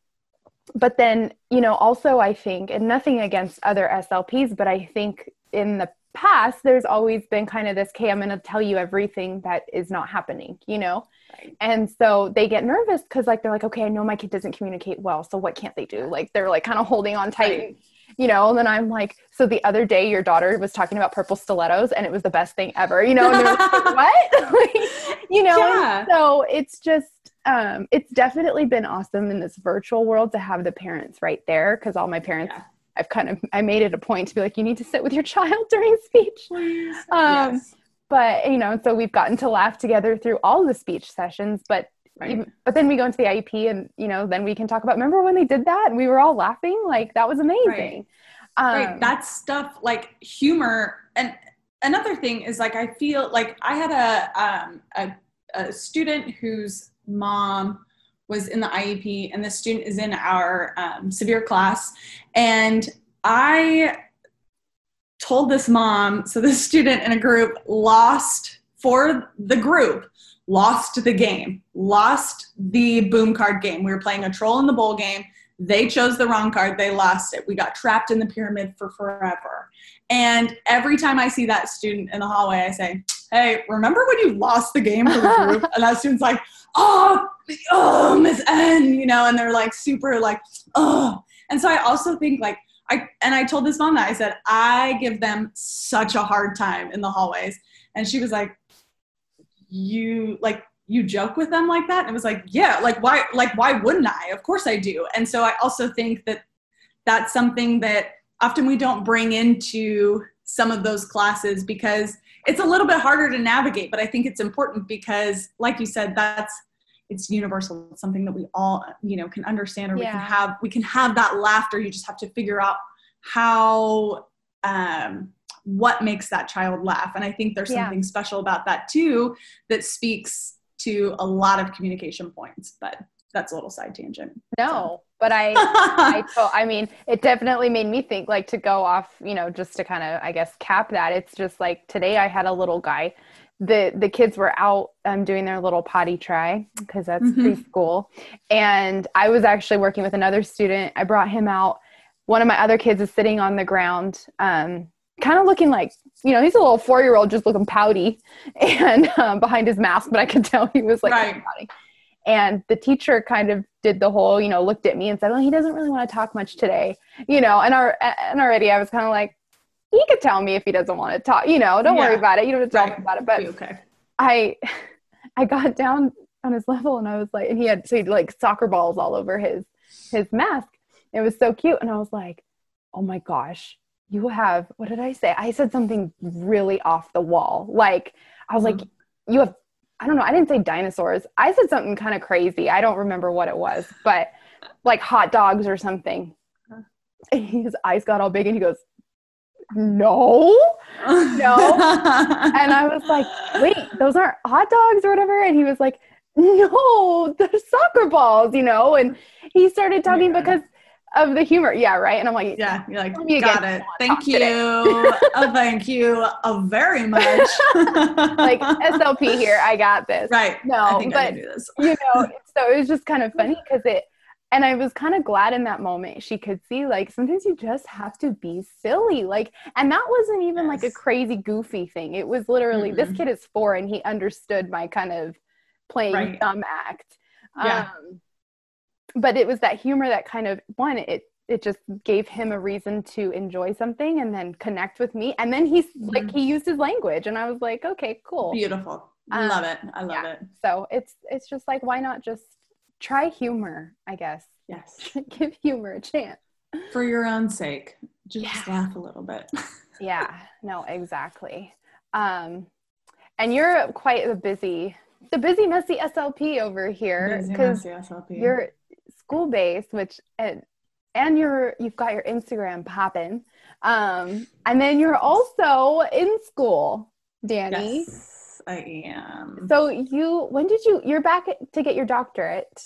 but then you know also i think and nothing against other slps but i think in the past there's always been kind of this okay i'm going to tell you everything that is not happening you know right. and so they get nervous because like they're like okay i know my kid doesn't communicate well so what can't they do like they're like kind of holding on tight right. you know and then i'm like so the other day your daughter was talking about purple stilettos and it was the best thing ever you know and they're like what like, you know yeah. so it's just um, it's definitely been awesome in this virtual world to have the parents right there because all my parents yeah. I've kind of I made it a point to be like you need to sit with your child during speech. Please. Um, yes. But you know, so we've gotten to laugh together through all the speech sessions. But right. even, but then we go into the IEP, and you know, then we can talk about. Remember when they did that and we were all laughing? Like that was amazing. Right. Um, right. That stuff like humor and another thing is like I feel like I had a um, a, a student who's mom was in the IEP, and the student is in our um, severe class. And I told this mom, so this student in a group lost for the group, lost the game, lost the boom card game. We were playing a troll in the bowl game. They chose the wrong card, they lost it. We got trapped in the pyramid for forever. And every time I see that student in the hallway, I say, Hey, remember when you lost the game for the group? and that student's like, oh, oh, Miss N, you know, and they're like super like, oh. And so I also think like, I, and I told this mom that I said, I give them such a hard time in the hallways. And she was like, you like, you joke with them like that? And it was like, yeah, like why, like, why wouldn't I? Of course I do. And so I also think that that's something that often we don't bring into some of those classes because it's a little bit harder to navigate but i think it's important because like you said that's it's universal it's something that we all you know can understand or yeah. we can have we can have that laughter you just have to figure out how um what makes that child laugh and i think there's yeah. something special about that too that speaks to a lot of communication points but that's a little side tangent no so. But i I, I mean it definitely made me think like to go off you know just to kind of i guess cap that. It's just like today i had a little guy. The the kids were out um, doing their little potty try because that's mm-hmm. preschool. And i was actually working with another student. I brought him out. One of my other kids is sitting on the ground um, kind of looking like you know he's a little four year old just looking pouty and um, behind his mask but i could tell he was like right. pouty and the teacher kind of did the whole you know looked at me and said well he doesn't really want to talk much today you know? And our and already i was kind of like he could tell me if he doesn't want to talk you know don't yeah. worry about it. You don't have to tell me about it. But okay. i i got down on his level and i was like and he had so he like soccer balls all over his his mask. It was so cute. And i was like oh my gosh you have what did i say? I said something really off the wall. Like i was mm-hmm. like you have i don't know i didn't say dinosaurs. I said something kind of crazy. I don't remember what it was but like hot dogs or something. And his eyes got all big and he goes no? No? And i was like wait those aren't hot dogs or whatever? And he was like no they're soccer balls you know? And he started talking oh because of the humor. Yeah, right. And I'm like, yeah, you're like, got it. Thank you. oh, thank you uh, very much. like SLP here, I got this. Right. No, but you know, so it was just kind of funny because it, and I was kind of glad in that moment she could see like sometimes you just have to be silly. Like, and that wasn't even yes. like a crazy goofy thing. It was literally mm-hmm. this kid is four and he understood my kind of playing right. dumb act. Yeah. Um, but it was that humor that kind of one it it just gave him a reason to enjoy something and then connect with me. And then he's mm-hmm. like he used his language and i was like okay cool. Beautiful. Um, love it. I love yeah. it. So it's it's just like why not just try humor i guess? Yes. Give humor a chance. For your own sake. Just yeah. laugh a little bit. Yeah. No exactly. Um and you're quite a busy the busy messy slp over here because you're school based, which and and you're you've got your Instagram popping, um, and then you're also in school, Danny. Yes, I am. So you when did you you're back to get your doctorate?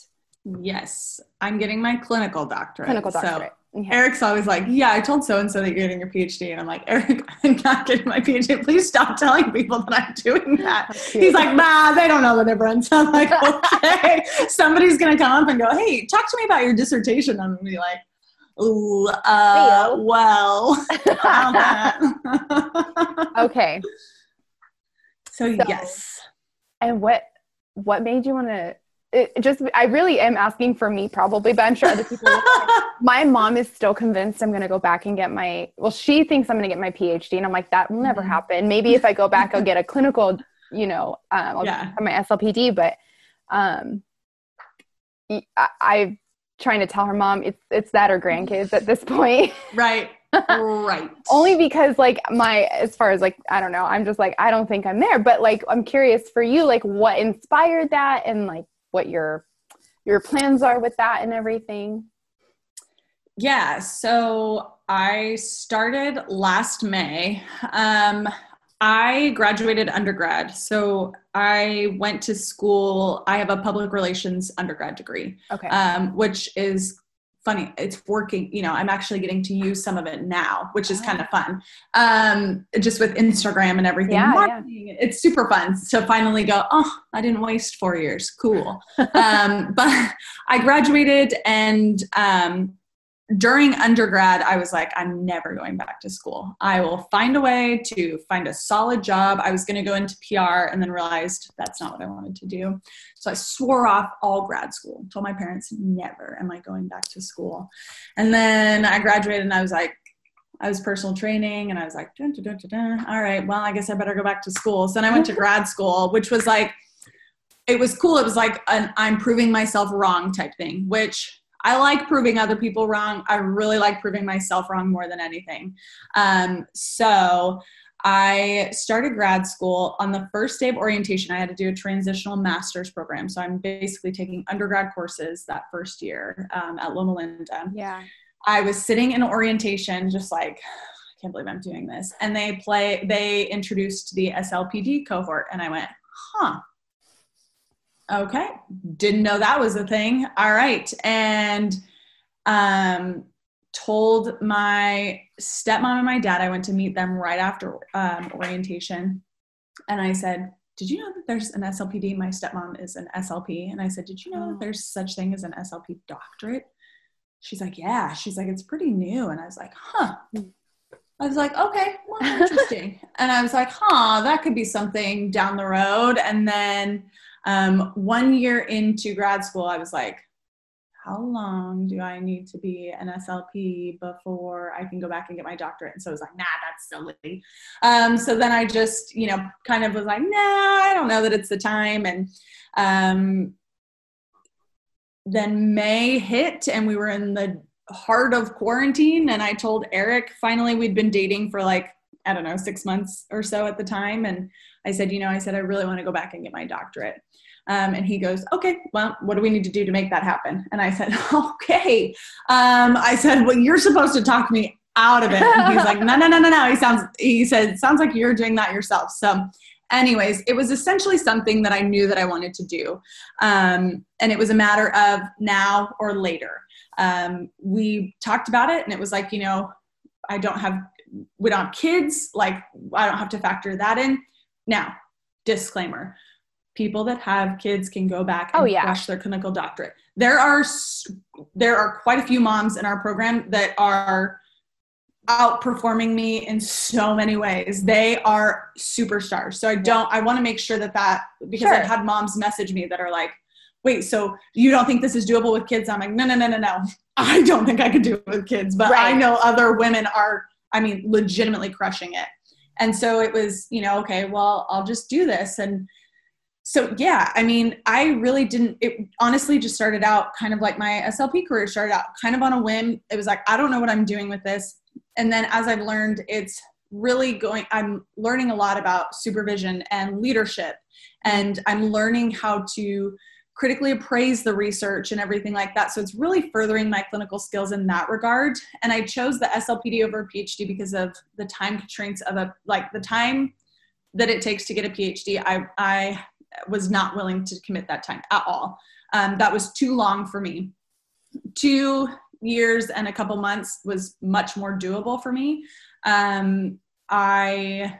Yes, I'm getting my clinical doctorate. Clinical doctorate. So Eric's always like, Yeah, I told so and so that you're getting your PhD. And I'm like, Eric, I'm not getting my PhD. Please stop telling people that I'm doing that. He's like, Nah, they don't know what the difference. I'm like, Okay. Somebody's going to come up and go, Hey, talk to me about your dissertation. I'm going to be like, Ooh, uh, well. okay. So, so, yes. And what what made you want to it just I really am asking for me probably, but I'm sure other people. my mom is still convinced I'm going to go back and get my. Well, she thinks I'm going to get my PhD, and I'm like that will never mm-hmm. happen. Maybe if I go back, I'll get a clinical. You know, um, I'll yeah. my SLPD, but um, I, I'm trying to tell her mom it's it's that or grandkids at this point. Right. right. Only because like my as far as like I don't know, I'm just like I don't think I'm there, but like I'm curious for you like what inspired that and like what your your plans are with that and everything? Yeah, so I started last May. Um, I graduated undergrad. So I went to school. I have a public relations undergrad degree, okay. um, which is funny it's working you know i'm actually getting to use some of it now which is kind of fun. Um just with instagram and everything yeah, yeah. it's super fun. To finally go oh i didn't waste four years cool. Um but i graduated and um during undergrad, I was like, I'm never going back to school. I will find a way to find a solid job. I was going to go into PR and then realized that's not what I wanted to do. So I swore off all grad school, told my parents, never am I going back to school. And then I graduated and I was like, I was personal training and I was like, dun, dun, dun, all right, well, I guess I better go back to school. So then I went to grad school, which was like, it was cool. It was like an I'm proving myself wrong type thing, which I like proving other people wrong. I really like proving myself wrong more than anything. Um, so I started grad school on the first day of orientation. I had to do a transitional master's program. So I'm basically taking undergrad courses that first year um, at Loma Linda. Yeah. I was sitting in orientation, just like, I can't believe I'm doing this. And they play, they introduced the SLPD cohort, and I went, huh. Okay, didn't know that was a thing. All right, and um, told my stepmom and my dad. I went to meet them right after um, orientation, and I said, "Did you know that there's an SLPD?" My stepmom is an SLP, and I said, "Did you know that oh. there's such thing as an SLP doctorate?" She's like, "Yeah." She's like, "It's pretty new," and I was like, "Huh." I was like, okay, well, interesting. and I was like, huh, that could be something down the road. And then um, one year into grad school, I was like, how long do I need to be an SLP before I can go back and get my doctorate? And so I was like, nah, that's silly. Um, so then I just, you know, kind of was like, nah, I don't know that it's the time. And um, then May hit and we were in the heart of quarantine. And I told Eric, finally, we'd been dating for like, I don't know, six months or so at the time. And I said, you know, I said, I really want to go back and get my doctorate. Um, and he goes, okay, well, what do we need to do to make that happen? And I said, okay. Um, I said, well, you're supposed to talk me out of it. And he's like, no, no, no, no, no. He sounds, he said, sounds like you're doing that yourself. So anyways, it was essentially something that I knew that I wanted to do. Um, and it was a matter of now or later. Um, we talked about it and it was like, you know, I don't have, we don't have kids. Like I don't have to factor that in. Now, disclaimer people that have kids can go back oh, and oh, yeah. crush their clinical doctorate. There are there are quite a few moms in our program that are outperforming me in so many ways. They are superstars. So I don't I want to make sure that that because sure. I've had moms message me that are like, "Wait, so you don't think this is doable with kids?" I'm like, "No, no, no, no, no. I don't think I could do it with kids, but right. I know other women are I mean legitimately crushing it." And so it was, you know, okay, well, I'll just do this. And so yeah i mean i really didn't it honestly just started out kind of like my slp career started out kind of on a whim. It was like i don't know what i'm doing with this. And then as i've learned it's really going i'm learning a lot about supervision and leadership. And i'm learning how to critically appraise the research and everything like that so it's really furthering my clinical skills in that regard and i chose the slpd over a phd because of the time constraints of a like the time that it takes to get a phd i i was not willing to commit that time at all. Um, that was too long for me. Two years and a couple months was much more doable for me. Um, I,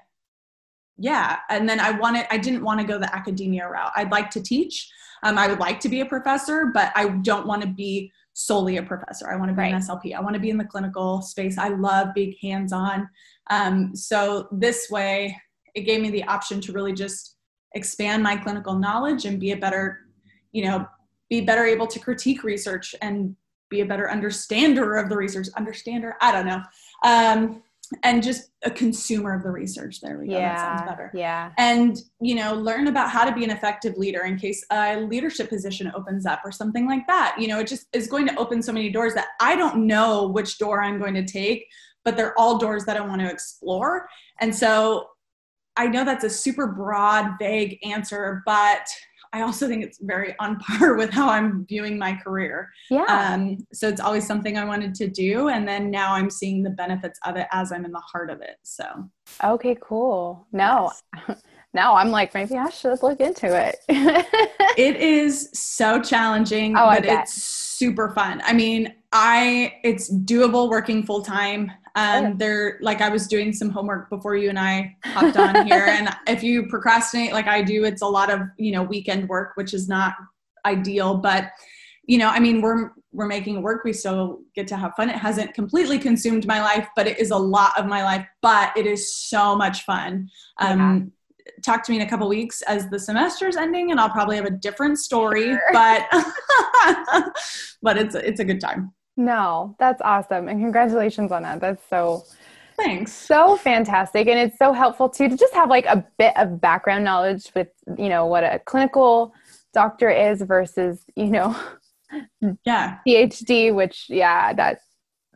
yeah, and then I wanted, I didn't want to go the academia route. I'd like to teach. Um, I would like to be a professor, but I don't want to be solely a professor. I want to be right. an SLP. I want to be in the clinical space. I love being hands on. Um, so this way, it gave me the option to really just expand my clinical knowledge and be a better, you know, be better able to critique research and be a better understander of the research. Understander, I don't know. Um, and just a consumer of the research. There we go. Yeah, that sounds better. Yeah. And you know, learn about how to be an effective leader in case a leadership position opens up or something like that. You know, it just is going to open so many doors that I don't know which door I'm going to take, but they're all doors that I want to explore. And so I know that's a super broad, vague answer, but I also think it's very on par with how I'm viewing my career. Yeah. Um, so it's always something I wanted to do. And then now I'm seeing the benefits of it as I'm in the heart of it. So, okay, cool. No, yes. now I'm like, maybe I should look into it. it is so challenging, oh, but it's super fun. I mean, I, it's doable working full time. Um, they're like I was doing some homework before you and I hopped on here, and if you procrastinate like I do, it's a lot of you know weekend work, which is not ideal. But you know, I mean, we're we're making work. We still get to have fun. It hasn't completely consumed my life, but it is a lot of my life. But it is so much fun. Um, yeah. Talk to me in a couple weeks as the semester's ending, and I'll probably have a different story. Sure. But but it's it's a good time. No, that's awesome. And congratulations on that. That's so Thanks. So fantastic. And it's so helpful too to just have like a bit of background knowledge with, you know, what a clinical doctor is versus, you know, yeah PhD, which yeah, that's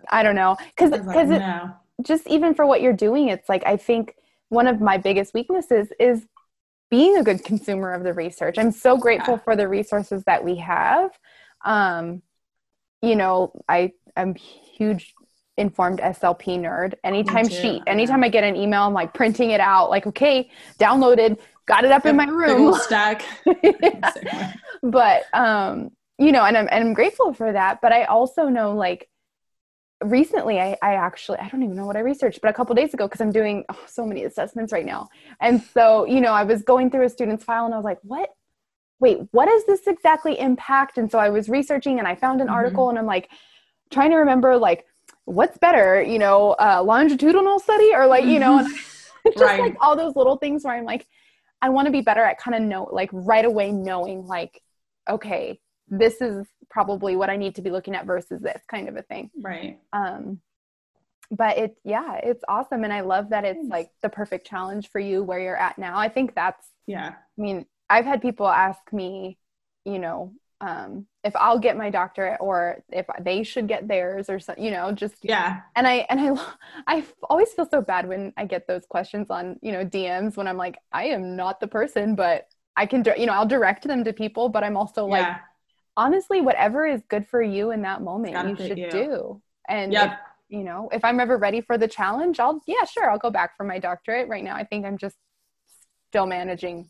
I don't know because because like, no. just even for what you're doing, it's like I think one of my biggest weaknesses is being a good consumer of the research. I'm so grateful yeah. for the resources that we have. Um, you know, I am huge informed SLP nerd. Anytime sheet, anytime I get an email, I'm like printing it out, like, okay, downloaded, got it up in my room. stack. but um, you know, and I'm and I'm grateful for that. But I also know like recently I, I actually i don't even know what i researched but a couple days ago because i'm doing oh, so many assessments right now and so you know i was going through a student's file and i was like what wait what does this exactly impact and so i was researching and i found an mm-hmm. article and i'm like trying to remember like what's better you know uh, longitudinal study or like you know just right. like all those little things where i'm like i want to be better at kind of know like right away knowing like okay this is probably what I need to be looking at versus this kind of a thing. Right. Um, but it, yeah, it's awesome. And I love that it's like the perfect challenge for you where you're at now. I think that's, yeah. I mean, I've had people ask me, you know, um, if I'll get my doctorate or if they should get theirs or something, you know, just yeah. And I and I I always feel so bad when I get those questions on you know DMs when I'm like I am not the person, but I can you know I'll direct them to people, but I'm also yeah. like honestly, whatever is good for you in that moment, you should you. do. And yep. if, you know, if I'm ever ready for the challenge, I'll yeah, sure, I'll go back for my doctorate. Right now, I think I'm just still managing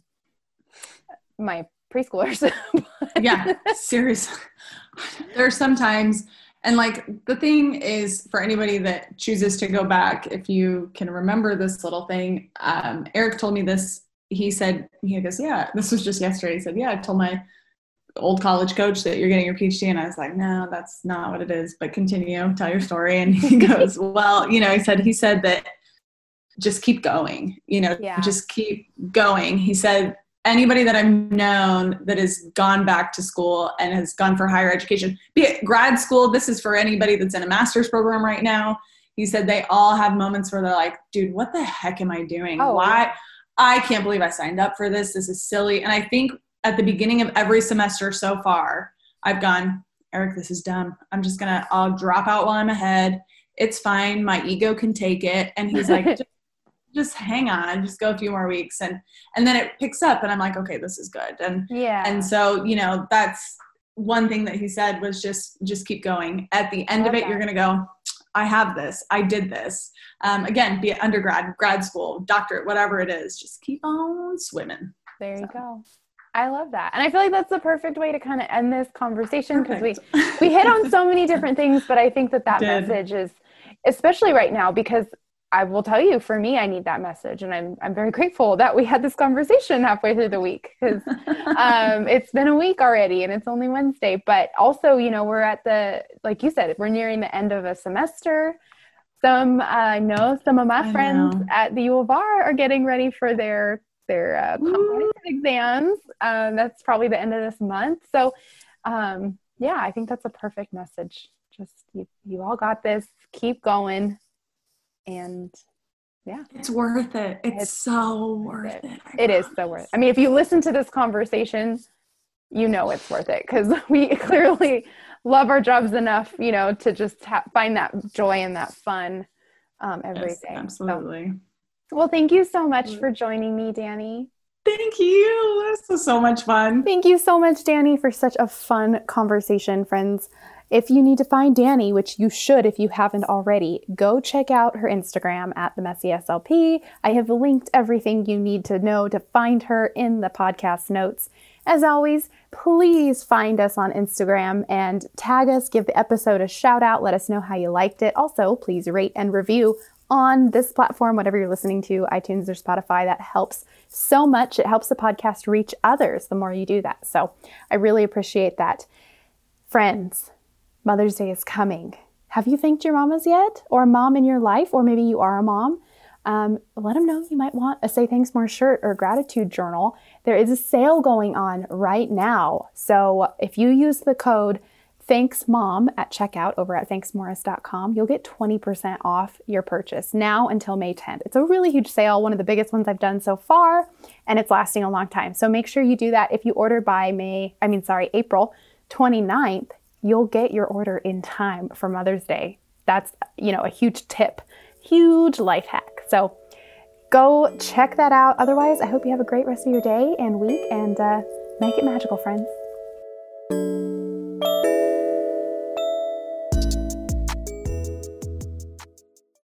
my preschoolers. yeah, seriously. There are sometimes and like the thing is for anybody that chooses to go back, if you can remember this little thing, um, Eric told me this. He said, he goes, Yeah, this was just yesterday. He said, Yeah, I told my old college coach that you're getting your PhD? And I was like, no, that's not what it is, but continue, tell your story. And he goes, well, you know, he said, he said that just keep going, you know, yeah. just keep going. He said, anybody that I've known that has gone back to school and has gone for higher education, be it grad school, this is for anybody that's in a master's program right now. He said they all have moments where they're like, dude, what the heck am I doing? Oh, Why? I can't believe I signed up for this. This is silly. And I think at the beginning of every semester so far, I've gone, Eric, this is dumb. I'm just gonna, I'll drop out while I'm ahead. It's fine. My ego can take it. And he's like, just, hang on, just go a few more weeks. And, and then it picks up and I'm like, okay, this is good. And, yeah. And so, you know, that's one thing that he said was just, just keep going. At the end of it, you're going to go, I have this. I did this. Um, again, be it undergrad, grad school, doctorate, whatever it is, just keep on swimming. There you go. I love that. And I feel like that's the perfect way to kind of end this conversation because we we hit on so many different things, but I think that that message is especially right now because I will tell you for me I need that message and I'm I'm very grateful that we had this conversation halfway through the week cuz um, it's been a week already and it's only Wednesday, but also, you know, we're at the like you said, we're nearing the end of a semester. Some uh, I know some of my I friends know. at the U of R are getting ready for their their uh, exams. Um, that's probably the end of this month. So, um, yeah, I think that's a perfect message. Just you, you all got this. Keep going, and yeah, it's worth it. It's, it's so worth it. it. It is so worth. It. I mean, if you listen to this conversation, you know it's worth it because we clearly love our jobs enough, you know, to just ha- find that joy and that fun um, every yes, day. Absolutely. So, well, thank you so much for joining me, Danny. Thank you. This was so much fun. Thank you so much, Danny, for such a fun conversation, friends. If you need to find Danny, which you should if you haven't already, go check out her Instagram at the Messy SLP. I have linked everything you need to know to find her in the podcast notes. As always, please find us on Instagram and tag us, give the episode a shout out, let us know how you liked it. Also, please rate and review on this platform, whatever you're listening to, iTunes or Spotify. That helps so much. It helps the podcast reach others the more you do that. So I really appreciate that. Friends, Mother's Day is coming. Have you thanked your mamas yet? Or a mom in your life? Or maybe you are a mom? Um, let them know you might want a Say Thanks More shirt or gratitude journal. There is a sale going on right now. So if you use the code Thanks Mom at checkout over at thanksmorris.com. You'll get 20% off your purchase now until May 10th. It's a really huge sale, one of the biggest ones I've done so far, and it's lasting a long time. So make sure you do that if you order by May, I mean, sorry, April 29th, you'll get your order in time for Mother's Day. That's, you know, a huge tip, huge life hack. So go check that out. Otherwise, I hope you have a great rest of your day and week and uh, make it magical, friends.